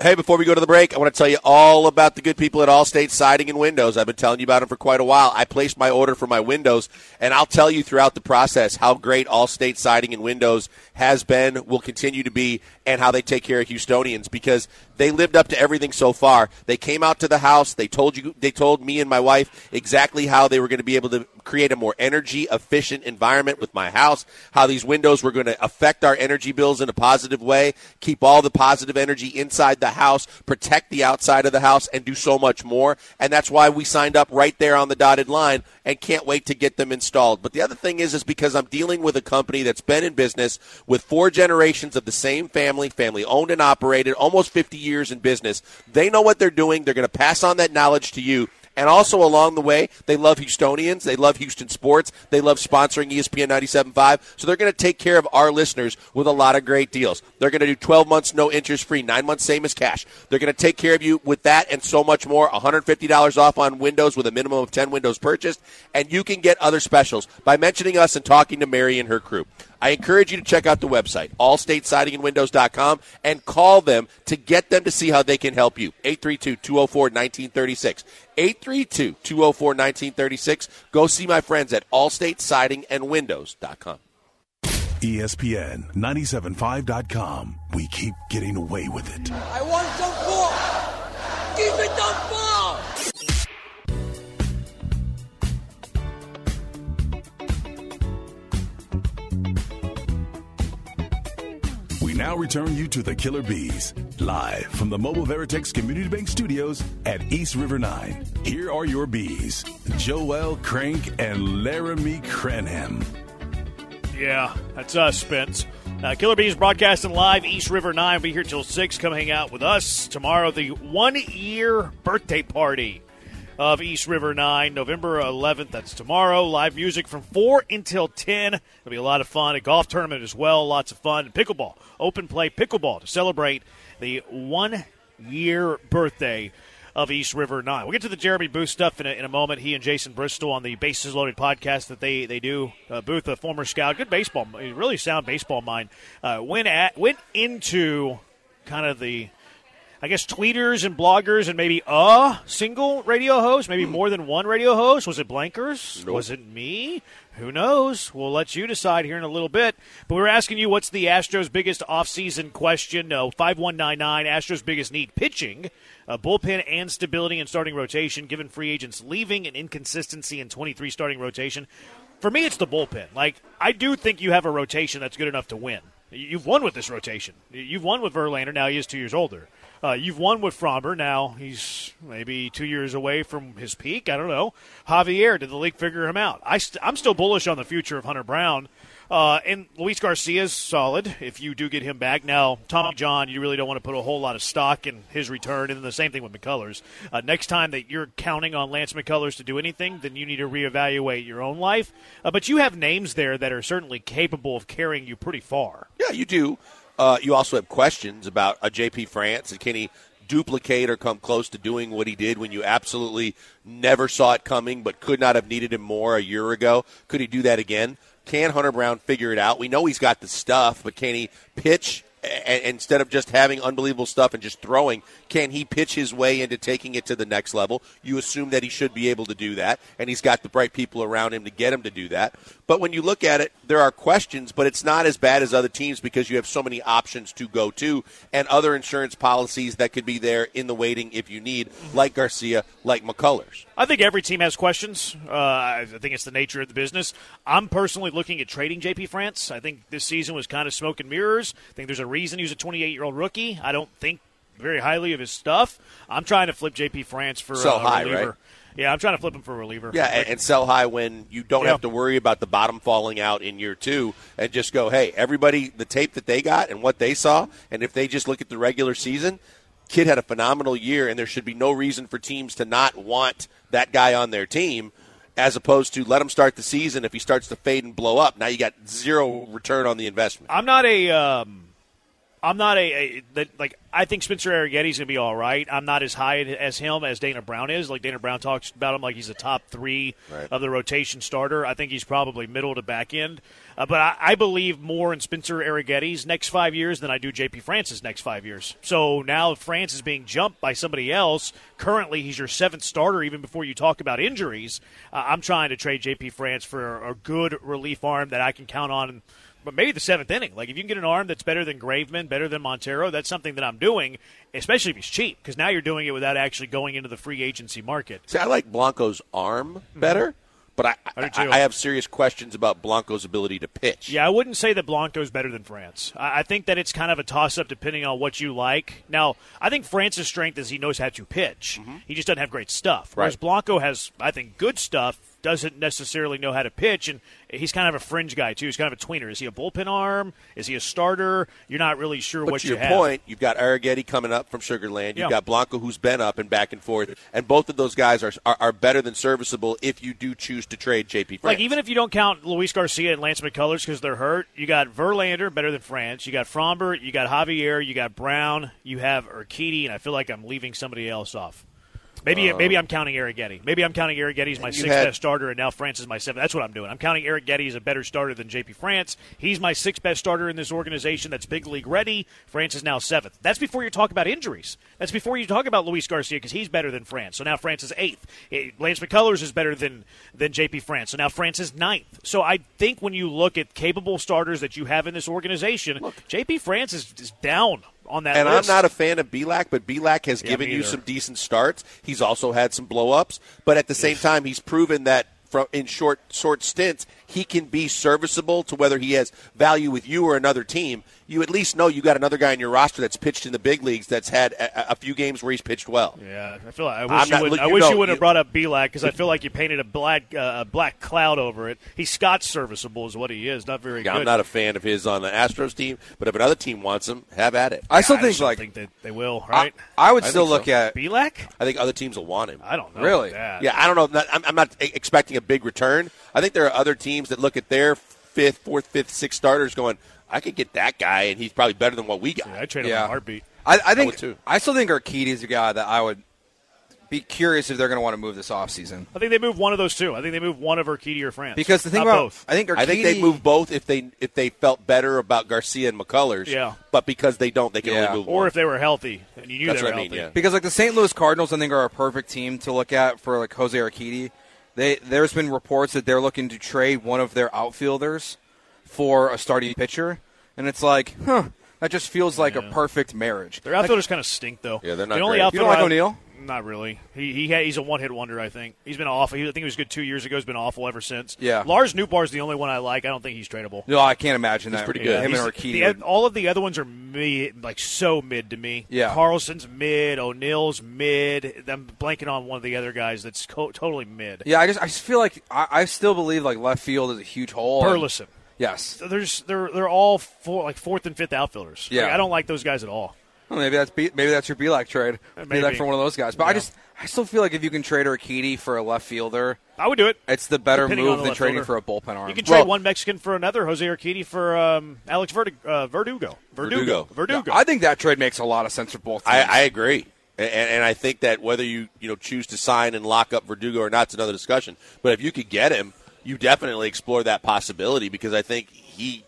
Hey, before we go to the break, I want to tell you all about the good people at Allstate Siding and Windows. I've been telling you about them for quite a while. I placed my order for my windows, and I'll tell you throughout the process how great Allstate Siding and Windows has been, will continue to be, and how they take care of Houstonians because they lived up to everything so far. They came out to the house. They told you, they told me and my wife exactly how they were going to be able to create a more energy efficient environment with my house, how these windows were going to affect our energy bills in a positive way, keep all the positive energy inside the house, protect the outside of the house, and do so much more. And that's why we signed up right there on the dotted line and can't wait to get them installed. But the other thing is, is because I'm dealing with a company that's been in business with four generations of the same family, family owned and operated, almost 50 years in business. They know what they're doing. They're going to pass on that knowledge to you. And also along the way, they love Houstonians. They love Houston sports. They love sponsoring ESPN 97.5. So they're going to take care of our listeners with a lot of great deals. They're going to do 12 months no interest free, nine months same as cash. They're going to take care of you with that and so much more. $150 off on windows with a minimum of 10 windows purchased. And you can get other specials by mentioning us and talking to Mary and her crew. I encourage you to check out the website, allstatesidingandwindows.com, and call them to get them to see how they can help you. 832-204-1936. 832-204-1936. Go see my friends at allstatesidingandwindows.com. ESPN 975.com. We keep getting away with it. I want some ball. Give me the ball. Now return you to the Killer Bees, live from the Mobile Veritex Community Bank Studios at East River 9. Here are your bees, Joel Crank and Laramie Cranham. Yeah, that's us, Spence. Uh, Killer Bees broadcasting live, East River 9. Be here till 6. Come hang out with us. Tomorrow, the one year birthday party of East River 9, November 11th. That's tomorrow. Live music from 4 until 10. It'll be a lot of fun. A golf tournament as well. Lots of fun. Pickleball, open play pickleball to celebrate the one year birthday of East River 9. We'll get to the Jeremy Booth stuff in a, in a moment. He and Jason Bristol on the Bases Loaded podcast that they, they do. Uh, Booth, a former scout, good baseball, really sound baseball mind, uh, went, at, went into kind of the I guess tweeters and bloggers and maybe a single radio host, maybe more than one radio host. Was it Blankers? Was it me? Who knows? We'll let you decide here in a little bit. But we were asking you what's the Astros' biggest offseason question? No, 5199. Astros' biggest need pitching, uh, bullpen and stability in starting rotation, given free agents leaving and inconsistency in 23 starting rotation. For me, it's the bullpen. Like, I do think you have a rotation that's good enough to win. You've won with this rotation. You've won with Verlander. Now he is two years older. Uh, you've won with Framber. Now he's maybe two years away from his peak. I don't know. Javier, did the league figure him out? I st- I'm still bullish on the future of Hunter Brown. Uh, and Luis Garcia's solid if you do get him back. Now, Tommy John, you really don't want to put a whole lot of stock in his return, and the same thing with McCullers. Uh, next time that you're counting on Lance McCullers to do anything, then you need to reevaluate your own life. Uh, but you have names there that are certainly capable of carrying you pretty far. Yeah, you do. Uh, you also have questions about a JP France and can he duplicate or come close to doing what he did when you absolutely never saw it coming but could not have needed him more a year ago? Could he do that again? Can Hunter Brown figure it out? We know he's got the stuff, but can he pitch a- instead of just having unbelievable stuff and just throwing? Can he pitch his way into taking it to the next level? You assume that he should be able to do that, and he's got the bright people around him to get him to do that. But when you look at it, there are questions, but it's not as bad as other teams because you have so many options to go to and other insurance policies that could be there in the waiting if you need, like Garcia, like McCullers. I think every team has questions. Uh, I think it's the nature of the business. I'm personally looking at trading JP France. I think this season was kind of smoke and mirrors. I think there's a reason he was a 28 year old rookie. I don't think very highly of his stuff. I'm trying to flip JP France for Sell uh, high, reliever. right? Yeah, I'm trying to flip him for a reliever. Yeah, and, and sell high when you don't Yeah. have to worry about the bottom falling out in year two, and just go, hey, everybody, the tape that they got and what they saw, and if they just look at the regular season, kid had a phenomenal year, and there should be no reason for teams to not want that guy on their team. As opposed to let him start the season. If he starts to fade and blow up, now you got zero return on the investment. I'm not a. Um, I'm not a, a that like I think Spencer Arrighetti's gonna be all right. I'm not as high as him as Dana Brown is. Like Dana Brown talks about him like he's a top three Right. of the rotation starter. I think he's probably middle to back end. Uh, but I, I believe more in Spencer Arrighetti's next five years than I do JP France's next five years. So now France is being jumped by somebody else. Currently, he's your seventh starter. Even before you talk about injuries, uh, I'm trying to trade JP France for a good relief arm that I can count on but maybe the seventh inning. Like if you can get an arm that's better than Graveman, better than Montero, that's something that I'm doing, especially if he's cheap, because now you're doing it without actually going into the free agency market. See, I like Blanco's arm better, but I, I I. Have serious questions about Blanco's ability to pitch. Yeah, I wouldn't say that Blanco's better than France. I, I think that it's kind of a toss up depending on what you like. Now, I think France's strength is he knows how to pitch. He just doesn't have great stuff. Whereas Mm-hmm. Right. Blanco has, I think, good stuff. Doesn't necessarily know how to pitch, and he's kind of a fringe guy too. He's kind of a tweener. Is he a bullpen arm? Is he a starter? You're not really sure But what you your point, you've got Arrighetti coming up from Sugar Land. You've Yeah. got Blanco, who's been up and back and forth, and both of those guys are, are are better than serviceable if you do choose to trade JP. France. Like even if you don't count Luis Garcia and Lance McCullers because they're hurt, you got Verlander better than France. You got Framber, you got Javier, you got Brown, you have Urquidy, and I feel like I'm leaving somebody else off. Maybe maybe I'm counting Arrighetti. Maybe I'm counting Arrighetti as my sixth had- best starter, and now France is my seventh. That's what I'm doing. I'm counting Arrighetti as a better starter than JP France. He's my sixth best starter in this organization that's big league ready. France is now seventh. That's before you talk about injuries. That's before you talk about Luis Garcia because he's better than France. So now France is eighth. Eh, Lance McCullers is better than than JP France. So now France is ninth. So I think when you look at capable starters that you have in this organization, JP France is, is down on that and list. I'm not a fan of Bielak, but Bielak has Yeah, given you some decent starts. He's also had some blow ups, but at the same time, he's proven that from in short short stints he can be serviceable to whether he has value with you or another team. You at least know you got another guy in your roster that's pitched in the big leagues that's had a, a few games where he's pitched well. Yeah, I feel like I I'm wish you not- would. look, I you wish know, you wouldn't you- have brought up Bielak because I feel like you painted a black uh, a black cloud over it. He's Scott serviceable, is what he is. Not very Yeah, good. I'm not a fan of his on the Astros team, but if another team wants him, have at it. I still I think just don't like think that they will. I, Right? I would I still think so. look at Bielak? I think other teams will want him. I don't know. Really? about that. Yeah, I don't know. I'm, I'm not expecting a big return. I think there are other teams that look at their fifth, fourth, fifth, sixth starters going, I could get that guy, and he's probably better than what we got. Yeah, I trade him Yeah. in a heartbeat. I, I think would too. I still think Urquidy is a guy that I would be curious if they're going to want to move this offseason. I think they move one of those two. I think they move one of Urquidy or France. Because the thing Not about both. I think Urquidy, I think they move both if they if they felt better about Garcia and McCullers. Yeah. But because they don't, they can Yeah. only move or one. if they were healthy and you knew That's they were what I mean, healthy. yeah. because like the St. Louis Cardinals, I think are a perfect team to look at for like Jose Urquidy. They there's been reports that they're looking to trade one of their outfielders for a starting pitcher, and it's like, huh, that just feels like a perfect marriage. Their outfilders kind of stink, though. Yeah, they're not the only great. outfielder You don't like O'Neill? Not really. He he had, he's a one hit wonder. I think he's been awful. He, I think he was good two years ago. He's been awful ever since. Yeah. Lars Nootbaar's is the only one I like. I don't think he's tradable. No, I can't imagine that. pretty Yeah, good. Him He's- and Urquidy. the- all of the other ones are mid, like so mid to me. Yeah. Carlson's mid. O'Neill's mid. I'm blanking on one of the other guys that's co- totally mid. yeah, I just I just feel like I, I still believe like left field is a huge hole. and- Burleson. Yes. There's they're they're all four, like fourth and fifth outfielders. Yeah. Like, I don't like those guys at all. Well, maybe that's B, maybe that's your Bielak trade. Maybe. Bielak for one of those guys. But I just I still feel like if you can trade Urquidy for a left fielder, I would do it. it's the better Depending move the than trading fielder. for a bullpen arm. You can Well- trade one Mexican for another. Jose Urquidy for um, Alex Verdu- uh, Verdugo. Verdugo. Verdugo. Verdugo. I think that trade makes a lot of sense for both teams. I, I agree. And, and I think that whether you you know choose to sign and lock up Verdugo or not is another discussion. But if you could get him, you definitely explore that possibility because I think he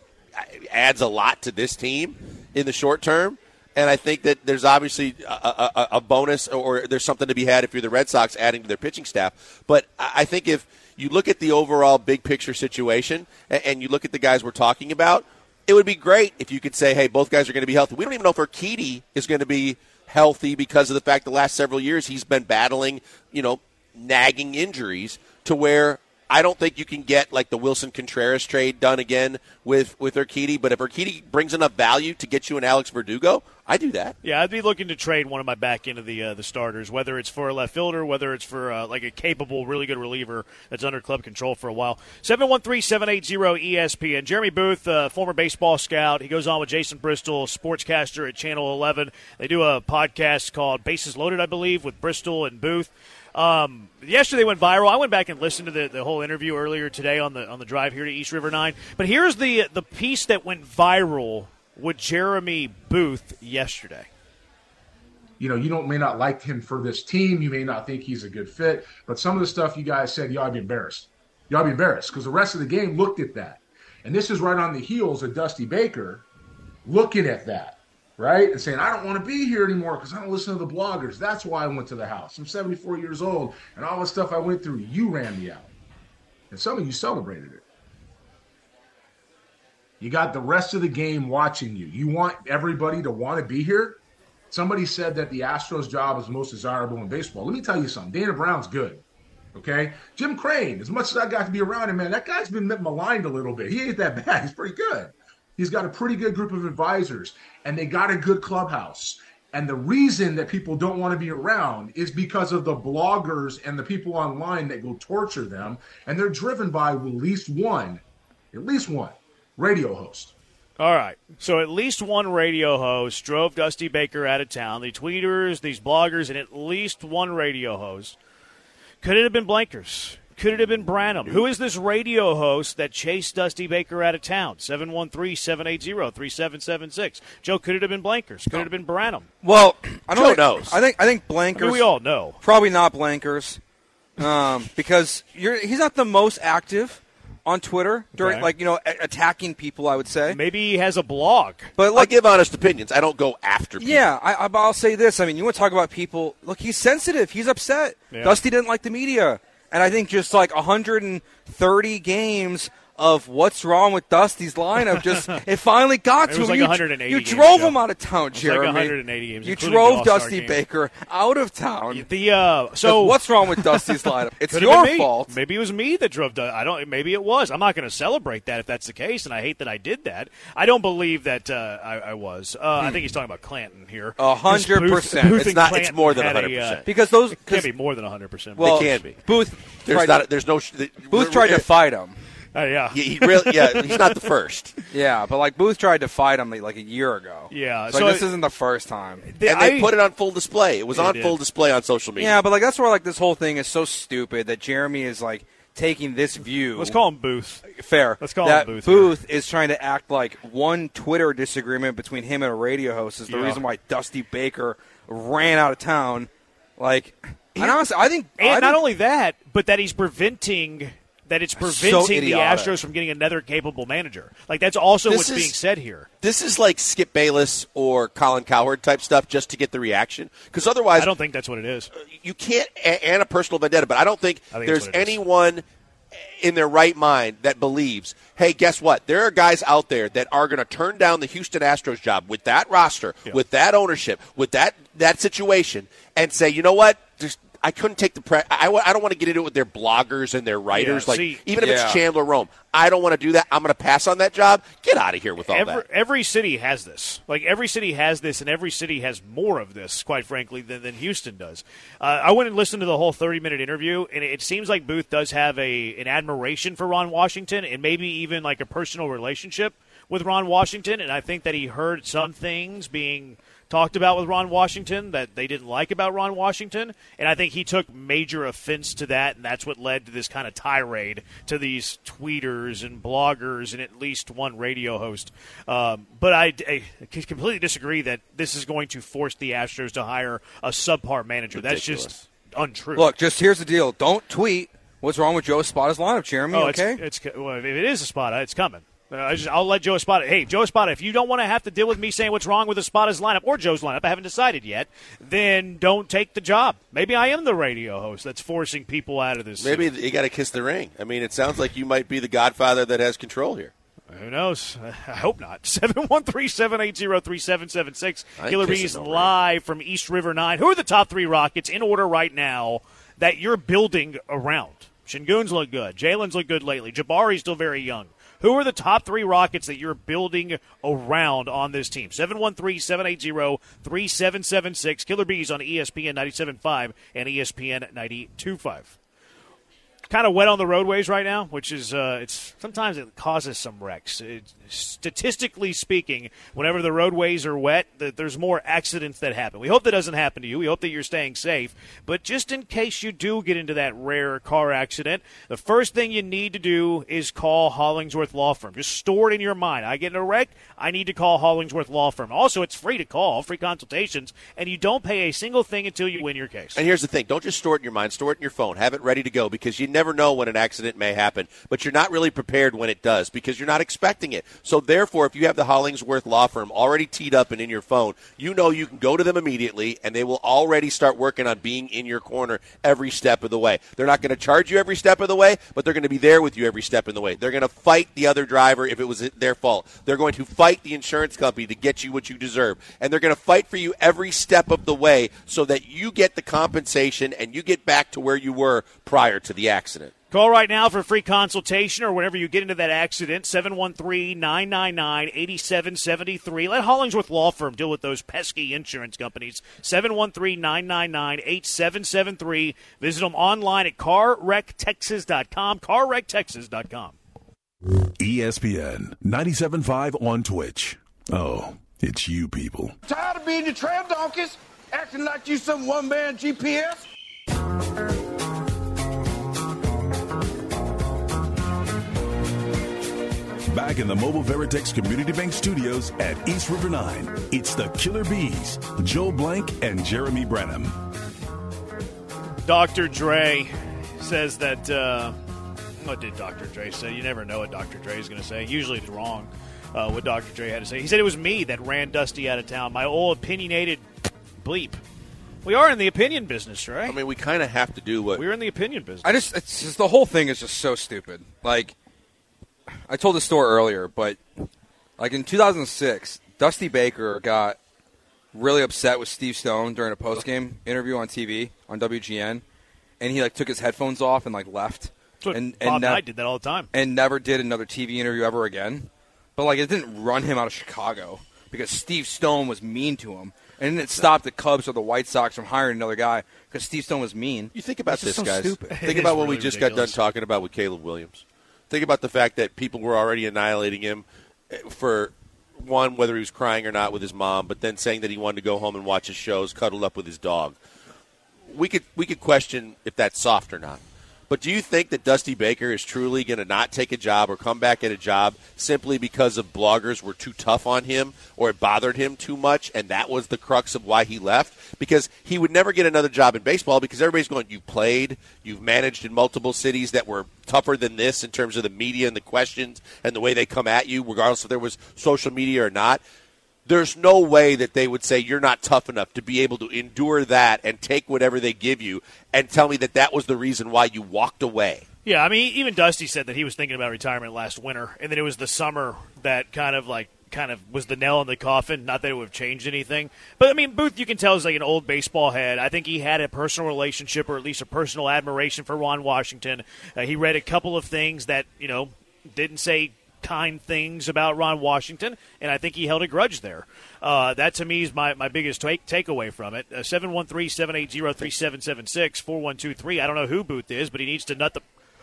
adds a lot to this team in the short term. And I think that there's obviously a, a, a bonus or there's something to be had if you're the Red Sox adding to their pitching staff. But I think if you look at the overall big picture situation and, and you look at the guys we're talking about, it would be great if you could say, hey, both guys are going to be healthy. We don't even know if Urquidy is going to be healthy because of the fact the last several years he's been battling, you know, nagging injuries to where I don't think you can get like the Willson Contreras trade done again with with Urquidy. But if Urquidy brings enough value to get you an Alex Verdugo, I do that. Yeah, I'd be looking to trade one of my back end of the uh, the starters, whether it's for a left fielder, whether it's for uh, like a capable, really good reliever that's under club control for a while. Seven one three seven eight zero ESPN. Jeremy Booth, uh, former baseball scout, he goes on with Jason Bristol, sportscaster at Channel Eleven. They do a podcast called Bases Loaded, I believe, with Bristol and Booth. Um, yesterday went viral. I went back and listened to the, the whole interview earlier today on the on the drive here to East River Nine. But here's the the piece that went viral with Jeremy Booth yesterday. You know, you don't may not like him for this team. You may not think he's a good fit, but some of the stuff you guys said, to be embarrassed. To be embarrassed because the rest of the game looked at that, and this is right on the heels of Dusty Baker looking at that, right, and saying, "I don't want to be here anymore because I don't listen to the bloggers. That's why I went to the house. I'm 74 years old, and all the stuff I went through, you ran me out, and some of you celebrated it." You got the rest of the game watching you. You want everybody to want to be here. Somebody said that the Astros job is most desirable in baseball. Let me tell you something. Dana Brown's good. Okay. Jim Crane, as much as I got to be around him, man, that guy's been maligned a little bit. He ain't that bad. He's pretty good. He's got a pretty good group of advisors, and they got a good clubhouse. And the reason that people don't want to be around is because of the bloggers and the people online that go torture them. And they're driven by at least one, at least one radio host. All right. So at least one radio host drove Dusty Baker out of town. The tweeters, these bloggers, and at least one radio host. Could it have been Blankers? Could it have been Branham? Who is this radio host that chased Dusty Baker out of town? 713 780 3776. Joe, could it have been Blankers? Could it have been Branham? Well, I don't Joe think, knows. I think I think I Blankers. mean, we all know. Probably not Blankers, um, because you're he's not the most active on Twitter during Okay. like you know a- attacking people. I would say, Maybe he has a blog. but I like give honest opinions. I don't go after people. yeah, I, I, but I'll say this. I mean, you want to talk about people? Look, he's sensitive. He's upset. Yeah. Dusty didn't like the media, and I think just like 130 games. Of what's wrong with Dusty's lineup? Just it finally got It to was him. like you, 180 you drove Joe. him out of town, was like Jeremy. 180 games, You drove Dusty game. Baker out of town. The uh, So so what's wrong with Dusty's lineup? It's your fault. Maybe it was me that drove. Du- I don't. Maybe it was. I'm not going to celebrate that if that's the case, and I hate that I did that. I don't believe that uh, I, I was. Uh, I think he's talking about Clanton here. A hundred percent. It's and not- it's more than a, 100%. uh, Because those it 'cause- can't be more than 100. percent well, can be. Booth There's not. to, A, there's no. sh- the- Booth tried to fight him. Uh, yeah. He, he really. Yeah, he's not the first. Yeah, but like Booth tried to fight him like, like a year ago. Yeah, so, so like, this it- isn't the first time. The- and they I- put it on full display. It was on did. full display on social media. Yeah, but like that's where like this whole thing is so stupid that Jeremy is like taking this view. Let's call him Booth. fair. let's call that him Booth Booth is trying to act like one Twitter disagreement between him and a radio host is the Yeah. reason why Dusty Baker ran out of town. Like, and honestly, I think And I not only that, but that he's preventing that it's So preventing the. Astros from getting another capable manager. Like that's also This what's is- being said here. this is like Skip Bayless or Colin Cowherd type stuff just to get the reaction. Because otherwise, I don't think that's what it is. Uh, you can't and a personal vendetta. But I don't think, I think there's it is. anyone in their right mind that believes, hey, guess what? There are guys out there that are going to turn down the Houston Astros job with that roster, Yeah. with that ownership, with that that situation, and say, you know what? I couldn't take the pre. I, I don't want to get into it with their bloggers and their writers. Yeah, like see- even if Yeah. it's Chandler Rome, I don't want to do that. I'm going to pass on that job. Get out of here with all Every, that. every city has this. Like every city has this, and every city has more of this, quite frankly, than, than Houston does. Uh, I went and listened to the whole thirty-minute interview, and it seems like Booth does have a an admiration for Ron Washington, and maybe even like a personal relationship with Ron Washington. And I think that he heard some things being talked about with Ron Washington that they didn't like about Ron Washington, and I think he took major offense to that, and that's what led to this kind of tirade to these tweeters and bloggers and at least one radio host. Um, but I, I completely disagree that this is going to force the Astros to hire a subpar manager. That's just untrue. Look, just here's the deal. Don't tweet what's wrong with Joe Espada's lineup, Jeremy. oh, okay. it's, it's well, if it is a spot, it's coming. Uh, I just, I'll let Joe Espada. Hey, Joe Espada, if you don't want to have to deal with me saying what's wrong with the Espada's lineup or Joe's lineup, I haven't decided yet. Then don't take the job. Maybe I am the radio host that's forcing people out of this. Maybe you got to kiss the ring. I mean, it sounds like you might be the Godfather that has control here. Who knows? I hope not. 713 780 3776. I ain't Killer Bees live from East River 9. Who are the top three Rockets in order right now that you're building around? Sengun's look good. Jalen's look good lately. Jabari's still very young. Who are the top three Rockets that you're building around on this team? 713 780 3776. Killer Bees on ESPN 97.5 and ESPN 92.5 kind of wet on the roadways right now, which is uh, it's sometimes it causes some wrecks. It, statistically speaking, whenever the roadways are wet, th- there's more accidents that happen. We hope that doesn't happen to you. We hope that you're staying safe. But just in case you do get into that rare car accident, the first thing you need to do is call Hollingsworth Law Firm. Just store it in your mind. I get in a wreck, I need to call Hollingsworth Law Firm. Also, it's free to call, free consultations, and you don't pay a single thing until you win your case. And here's the thing: don't just store it in your mind; store it in your phone. Have it ready to go because you never know when an accident may happen. But you're not really prepared when it does because you're not expecting it. So therefore, if you have the Hollingsworth Law Firm already teed up and in your phone, you know you can go to them immediately, and they will already start working on being in your corner every step of the way. They're not going to charge you every step of the way, but they're going to be there with you every step of the way. They're going to fight the other driver if it was their fault. They're going to fight the insurance company to get you what you deserve, and they're going to fight for you every step of the way so that you get the compensation and you get back to where you were prior to the accident. Call right now for a free consultation or whenever you get into that accident, 713 999 8773. Let Hollingsworth Law Firm deal with those pesky insurance companies. 713 999 8773. Visit them online at carwrecktexas.com. Carwrecktexas.com. ESPN 97.5 on Twitch. Oh, it's you people. Tired of being the trail donkeys, acting like you some one man GPS? Back in the Mobile Veritex Community Bank Studios at East River 9, it's the Killer Bees, Joe Blank and Jeremy Branham. Dr. Dre says that. Uh, what did Dr. Dre say? You never know what Dr. Dre is going to say. Usually it's wrong uh, what Dr. Dre had to say. He said it was me that ran Dusty out of town. My old opinionated bleep. We are in the opinion business, right? I mean, we kind of have to do what We're in the opinion business. I just, it's just the whole thing is just so stupid. Like, I told the story earlier, but like in 2006, Dusty Baker got really upset with Steve Stone during a post game interview on TV on WGN, and he like took his headphones off and like left, That's what and Bob and, nev- Knight did that all the time. and never did another TV interview ever again. But like, it didn't run him out of Chicago because Steve Stone was mean to him, and it stopped the Cubs or the White Sox from hiring another guy because Steve Stone was mean. You think about It's this, so guys. stupid. Think is about what really we just ridiculous. got done talking about with Caleb Williams. Think about the fact that people were already annihilating him eh, for one, whether he was crying or not with his mom, but then saying that he wanted to go home and watch his shows, cuddled up with his dog. We could we could question if that's soft or not. But do you think that Dusty Baker is truly going to not take a job or come back at a job simply because of bloggers were too tough on him or it bothered him too much and that was the crux of why he left? Because he would never get another job in baseball because everybody's going, You played, you've managed in multiple cities that were tougher than this in terms of the media and the questions and the way they come at you, regardless if there was social media or not there's no way that they would say you're not tough enough to be able to endure that and take whatever they give you and tell me that that was the reason why you walked away. Yeah, I mean, even Dusty said that he was thinking about retirement last winter, and then it was the summer that kind of like kind of was the nail in the coffin. Not that it would have changed anything, but I mean, Booth, you can tell is like an old baseball head. I think he had a personal relationship or at least a personal admiration for Ron Washington. Uh, he read a couple of things that you know didn't say kind things about Ron Washington, and I think he held a grudge there. Uh, that to me is my, my biggest take, takeaway from it. Uh, 713 780 3776 4123. I don't know who Booth is, but he needs to nut the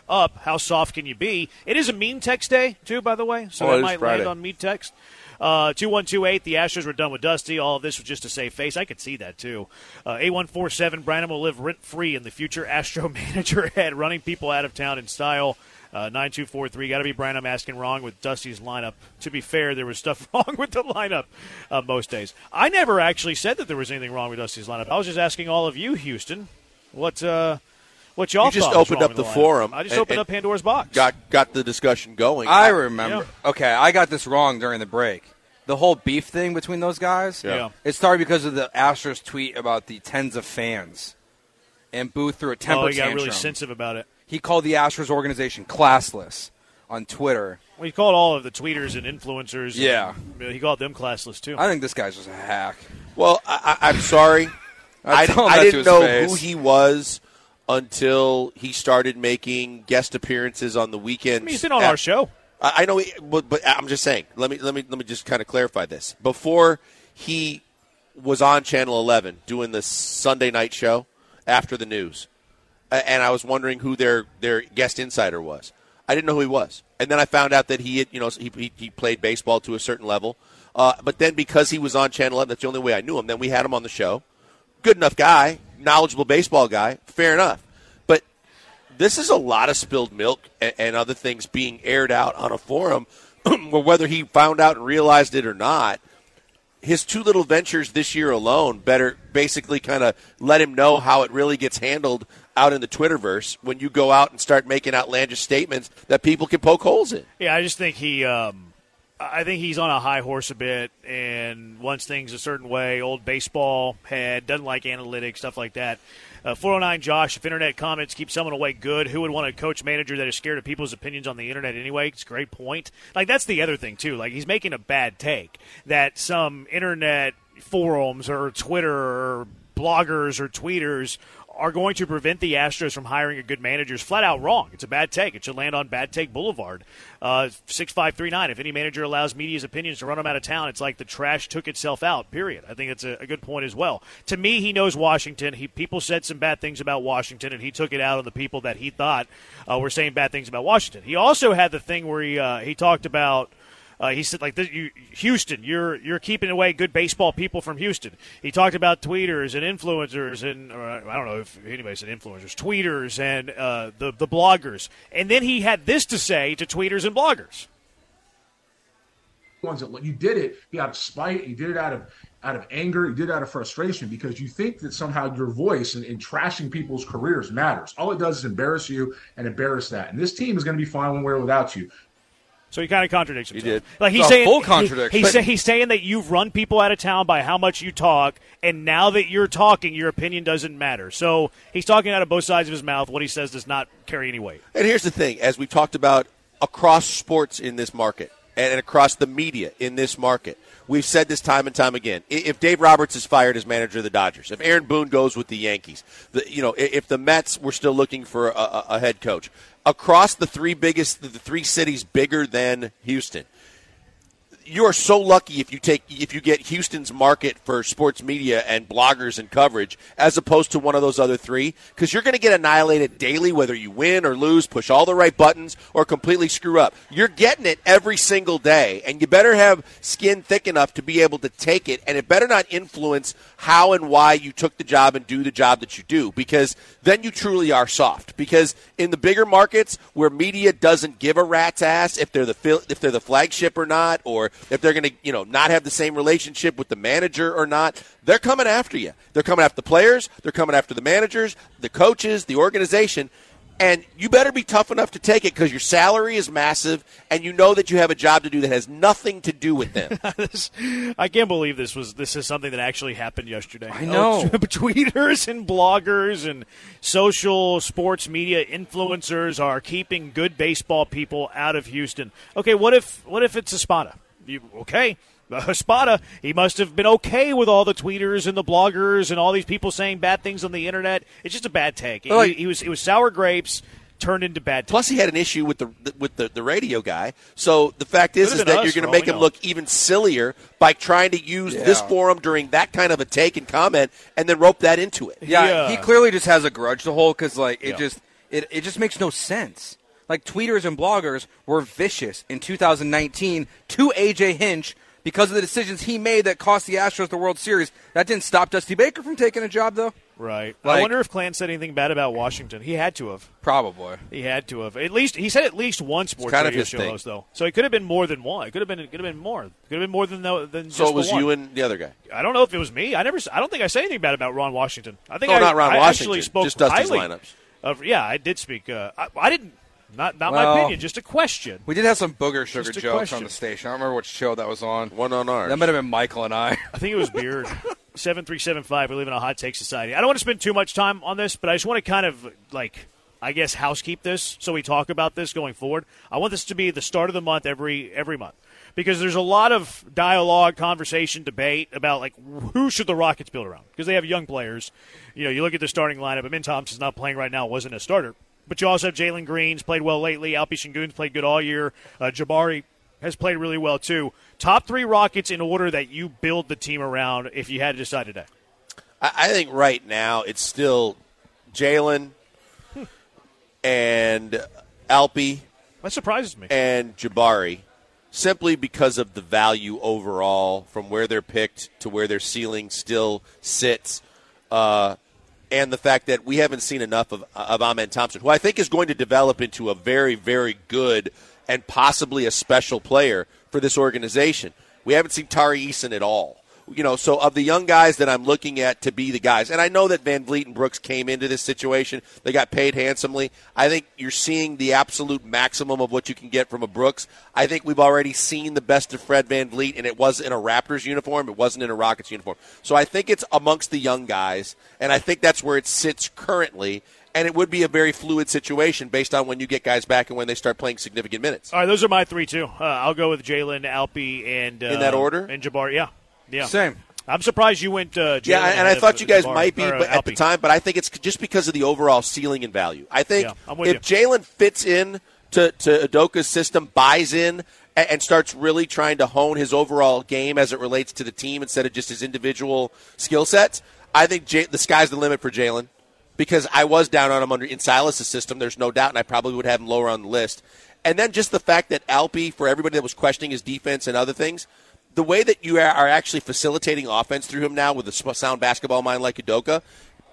up. How soft can you be? It is a mean text day, too, by the way, so Oh, it might Friday. land on mean text. Uh, 2128, the Astros were done with Dusty. All of this was just to save face. I could see that, too. Uh, A147, Branham will live rent free in the future Astro manager head, running people out of town in style. Uh, 9243, got to be Branham asking wrong with Dusty's lineup. To be fair, there was stuff wrong with the lineup uh, most days. I never actually said that there was anything wrong with Dusty's lineup. I was just asking all of you, Houston, what uh, what y'all You just thought was opened wrong up with the lineup. forum I just and- opened and up Pandora's box. Got got the discussion going. I remember. Yeah. Okay, I got this wrong during the break. The whole beef thing between those guys. Yeah. It started because of the Astros tweet about the tens of fans, and Booth threw a temper oh, he got tantrum. really sensitive about it. He called the Astros organization classless on Twitter. Well, he called all of the tweeters and influencers. Yeah. and, he called them classless too. I think this guy's just a hack. Well, I, I- I'm sorry. I, Tell I didn't know face. who he was. until he started making guest appearances on the weekends. I mean, he's been on at- our show. I I know, he, but, but I'm just saying. Let me let me let me just kind of clarify this. Before he was on Channel 11 doing the Sunday night show after the news, a- and I was wondering who their their guest insider was. I didn't know who he was, and then I found out that he had, you know he he, played baseball to a certain level. Uh, but then because he was on Channel 11, that's the only way I knew him. Then we had him on the show. Good enough guy, knowledgeable baseball guy. Fair enough. But this is a lot of spilled milk and, and other things being aired out on a forum where whether he found out and realized it or not, his two little ventures this year alone better basically kind of let him know how it really gets handled out in the Twitterverse when you go out and start making outlandish statements that people can poke holes in. Yeah, I just think he. Um, I think he's on a high horse a bit and wants things a certain way. Old baseball head doesn't like analytics, stuff like that. Uh, 409 Josh, if internet comments keep someone away good, who would want a coach manager that is scared of people's opinions on the internet anyway? It's a great point. Like, that's the other thing, too. Like, he's making a bad take that some internet forums or Twitter or bloggers or tweeters are going to prevent the Astros from hiring a good manager is flat out wrong. It's a bad take. It should land on bad take boulevard. Uh, 6539. If any manager allows media's opinions to run him out of town, it's like the trash took itself out, period. I think it's a, a good point as well. To me, he knows Washington. He People said some bad things about Washington, and he took it out on the people that he thought uh, were saying bad things about Washington. He also had the thing where he, uh, he talked about. Uh, he said, like, you, Houston, you're you're keeping away good baseball people from Houston. He talked about tweeters and influencers, and or I don't know if anybody said influencers, tweeters and uh, the the bloggers. And then he had this to say to tweeters and bloggers. ones that you did it you out of spite you did it out of out of anger you did it out of frustration because you think that somehow your voice in, in trashing people's careers matters all it does is embarrass you and embarrass that and this team is going to be fine way or without you So he kind of contradicts himself. He did. Like he's a saying, full he- He's, say, he's saying that you've run people out of town by how much you talk, and now that you're talking, your opinion doesn't matter. So he's talking out of both sides of his mouth. What he says does not carry any weight. And here's the thing, as we've talked about across sports in this market and across the media in this market, we've said this time and time again. If Dave Roberts is fired as manager of the Dodgers, if Aaron Boone goes with the Yankees, the, you know, if the Mets were still looking for a, a head coach, across the three biggest, the three cities bigger than Houston, you are so lucky if you take if you get Houston's market for sports media and bloggers and coverage as opposed to one of those other three because you're going to get annihilated daily whether you win or lose, push all the right buttons or completely screw up. You're getting it every single day and you better have skin thick enough to be able to take it and it better not influence how and why you took the job and do the job that you do because then you truly are soft because in the bigger markets where media doesn't give a rat's ass if they're the if they're the flagship or not or if they're going to you know not have the same relationship with the manager or not they're coming after you they're coming after the players they're coming after the managers the coaches the organization and you better be tough enough to take it because your salary is massive and you know that you have a job to do that has nothing to do with them This- I can't believe this was this is something that actually happened yesterday. I know. Oh, tweeters and bloggers and social sports media influencers are keeping good baseball people out of Houston. Okay, what if what if it's Espada? You, okay, uh, Espada, he must have been okay with all the tweeters and the bloggers and all these people saying bad things on the internet. It's just a bad take. But, like- he, he was it was sour grapes turned into bad. Plus, he had an issue with the with the, the radio guy. So the fact is, is that us you're going to make him know. look even sillier by trying to use this forum during that kind of a take and comment, and then rope that into it. Yeah, Yeah. he clearly just has a grudge to hold because like it Yeah. just it, it just makes no sense. Like tweeters and bloggers were vicious in 2019 to AJ Hinch because of the decisions he made that cost the Astros the World Series. That didn't stop Dusty Baker from taking a job though. right. I wonder if Clan said anything bad about Washington. He had to have. Probably. He had to have. At least he said at least one sports kind of radio his show thing. host though. So it could have been more than one. It could have been. It could have been more. It could have been more than the, than So just it was the you and the other guy. I don't know if it was me. I never. I don't think I said anything bad about Ron Washington. I think No, I, not Ron I Washington, Actually spoke just Dusty's lineups. Of, yeah, I did speak. Uh, I, I didn't. Not not Well- my opinion. Just a question. We did have some booger sugar jokes question. on the station. I don't remember which show that was on. One on ours. That might have been Michael and I. I think it was Beard. Seven three seven five. We live in a hot take society. I don't want to spend too much time on this, but I just want to kind of like I guess housekeep this so we talk about this going forward. I want this to be the start of the month every every month because there's a lot of dialogue, conversation, debate about like who should the Rockets build around because they have young players. You know, you look at the starting lineup. Amen Thompson's not playing right now, wasn't a starter, but you also have Jalen Green's played well lately. Alpi Sengun's played good all year. Uh, Jabari has played really well too. Top three Rockets in order that you build the team around if you had to decide today. I think right now it's still Jalen and Alpi. That surprises me. And Jabari, simply because of the value overall from where they're picked to where their ceiling still sits, uh, and the fact that we haven't seen enough of, of Amen Thompson, who I think is going to develop into a very, very good and possibly a special player for this organization. We haven't seen Tari Eason at all you know, so of the young guys that I'm looking at to be the guys, and I know that VanVleet and Brooks came into this situation, they got paid handsomely. I think you're seeing the absolute maximum of what you can get from a Brooks. I think we've already seen the best of Fred VanVleet, and it was in a Raptors uniform, it wasn't in a Rockets uniform. So I think it's amongst the young guys, and I think that's where it sits currently and it would be a very fluid situation based on when you get guys back and when they start playing significant minutes. All right, those are my three too. Uh, I'll go with Jalen, Alpi, and uh, in that order, and Jabari. Yeah, yeah, same. I'm surprised you went. Uh, yeah, and I thought you guys might be, but at the time. But I think it's just because of the overall ceiling and value. I think yeah, if Jalen fits in to to Udoka's system, buys in, and, and starts really trying to hone his overall game as it relates to the team instead of just his individual skill sets, I think J- the sky's the limit for Jalen. Because I was down on him under in Silas's system, there's no doubt, and I probably would have him lower on the list. And then just the fact that Alpi, for everybody that was questioning his defense and other things, the way that you are actually facilitating offense through him now with a sound basketball mind like Udoka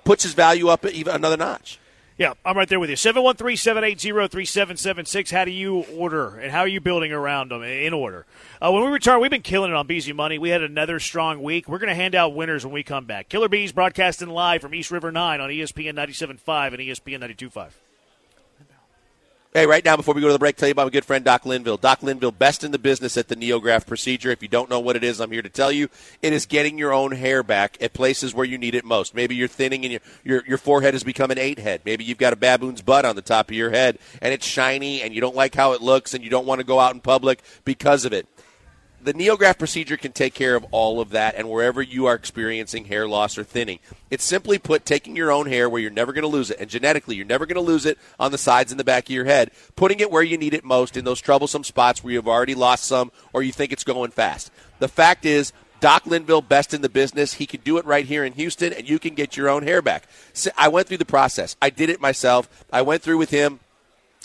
puts his value up even another notch. Yeah, I'm right there with you. 713 780 3776. How do you order and how are you building around them in order? Uh, when we return, we've been killing it on Beezy Money. We had another strong week. We're going to hand out winners when we come back. Killer Bees broadcasting live from East River 9 on ESPN 97.5 and ESPN 92.5. Hey, right now, before we go to the break, tell you about my good friend Doc Linville. Doc Linville, best in the business at the NeoGraft procedure. If you don't know what it is, I'm here to tell you. It is getting your own hair back at places where you need it most. Maybe you're thinning and your, your, your forehead has become an eight head. Maybe you've got a baboon's butt on the top of your head and it's shiny and you don't like how it looks and you don't want to go out in public because of it the NeoGraft procedure can take care of all of that and wherever you are experiencing hair loss or thinning. It's simply put taking your own hair where you're never going to lose it, and genetically you're never going to lose it on the sides and the back of your head, putting it where you need it most in those troublesome spots where you've already lost some or you think it's going fast. The fact is, Doc Linville, best in the business. He can do it right here in Houston, and you can get your own hair back. I went through the process. I did it myself. I went through with him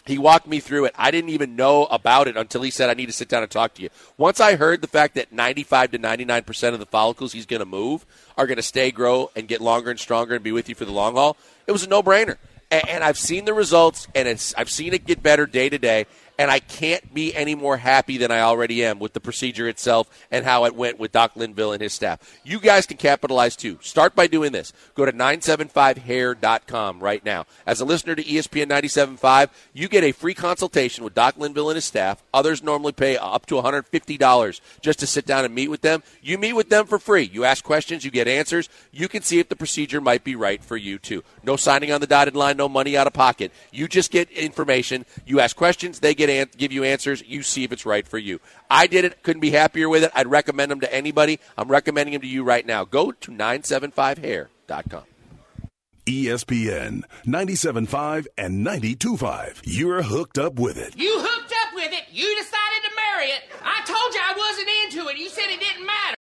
he walked me through it. I didn't even know about it until he said, I need to sit down and talk to you. Once I heard the fact that 95 to 99% of the follicles he's going to move are going to stay, grow, and get longer and stronger and be with you for the long haul, it was a no brainer. And, and, I've seen the results, and I've seen it get better day to day and I can't be any more happy than I already am with the procedure itself and how it went with Doc Linville and his staff. You guys can capitalize too. Start by doing this. Go to 975hair.com right now. As a listener to ESPN 975, you get a free consultation with Doc Linville and his staff. Others normally pay up to $150 just to sit down and meet with them. You meet with them for free. You ask questions, you get answers. You can see if the procedure might be right for you too. No signing on the dotted line, no money out of pocket. You just get information. You ask questions, they get get an- give you answers. You see if it's right for you. I did it. Couldn't be happier with it. I'd recommend them to anybody. I'm recommending them to you right now. Go to 975hair.com. ESPN 97.5 and 92.5. You're hooked up with it. You hooked up with it. You decided to marry it. I told you I wasn't into it. You said it didn't matter.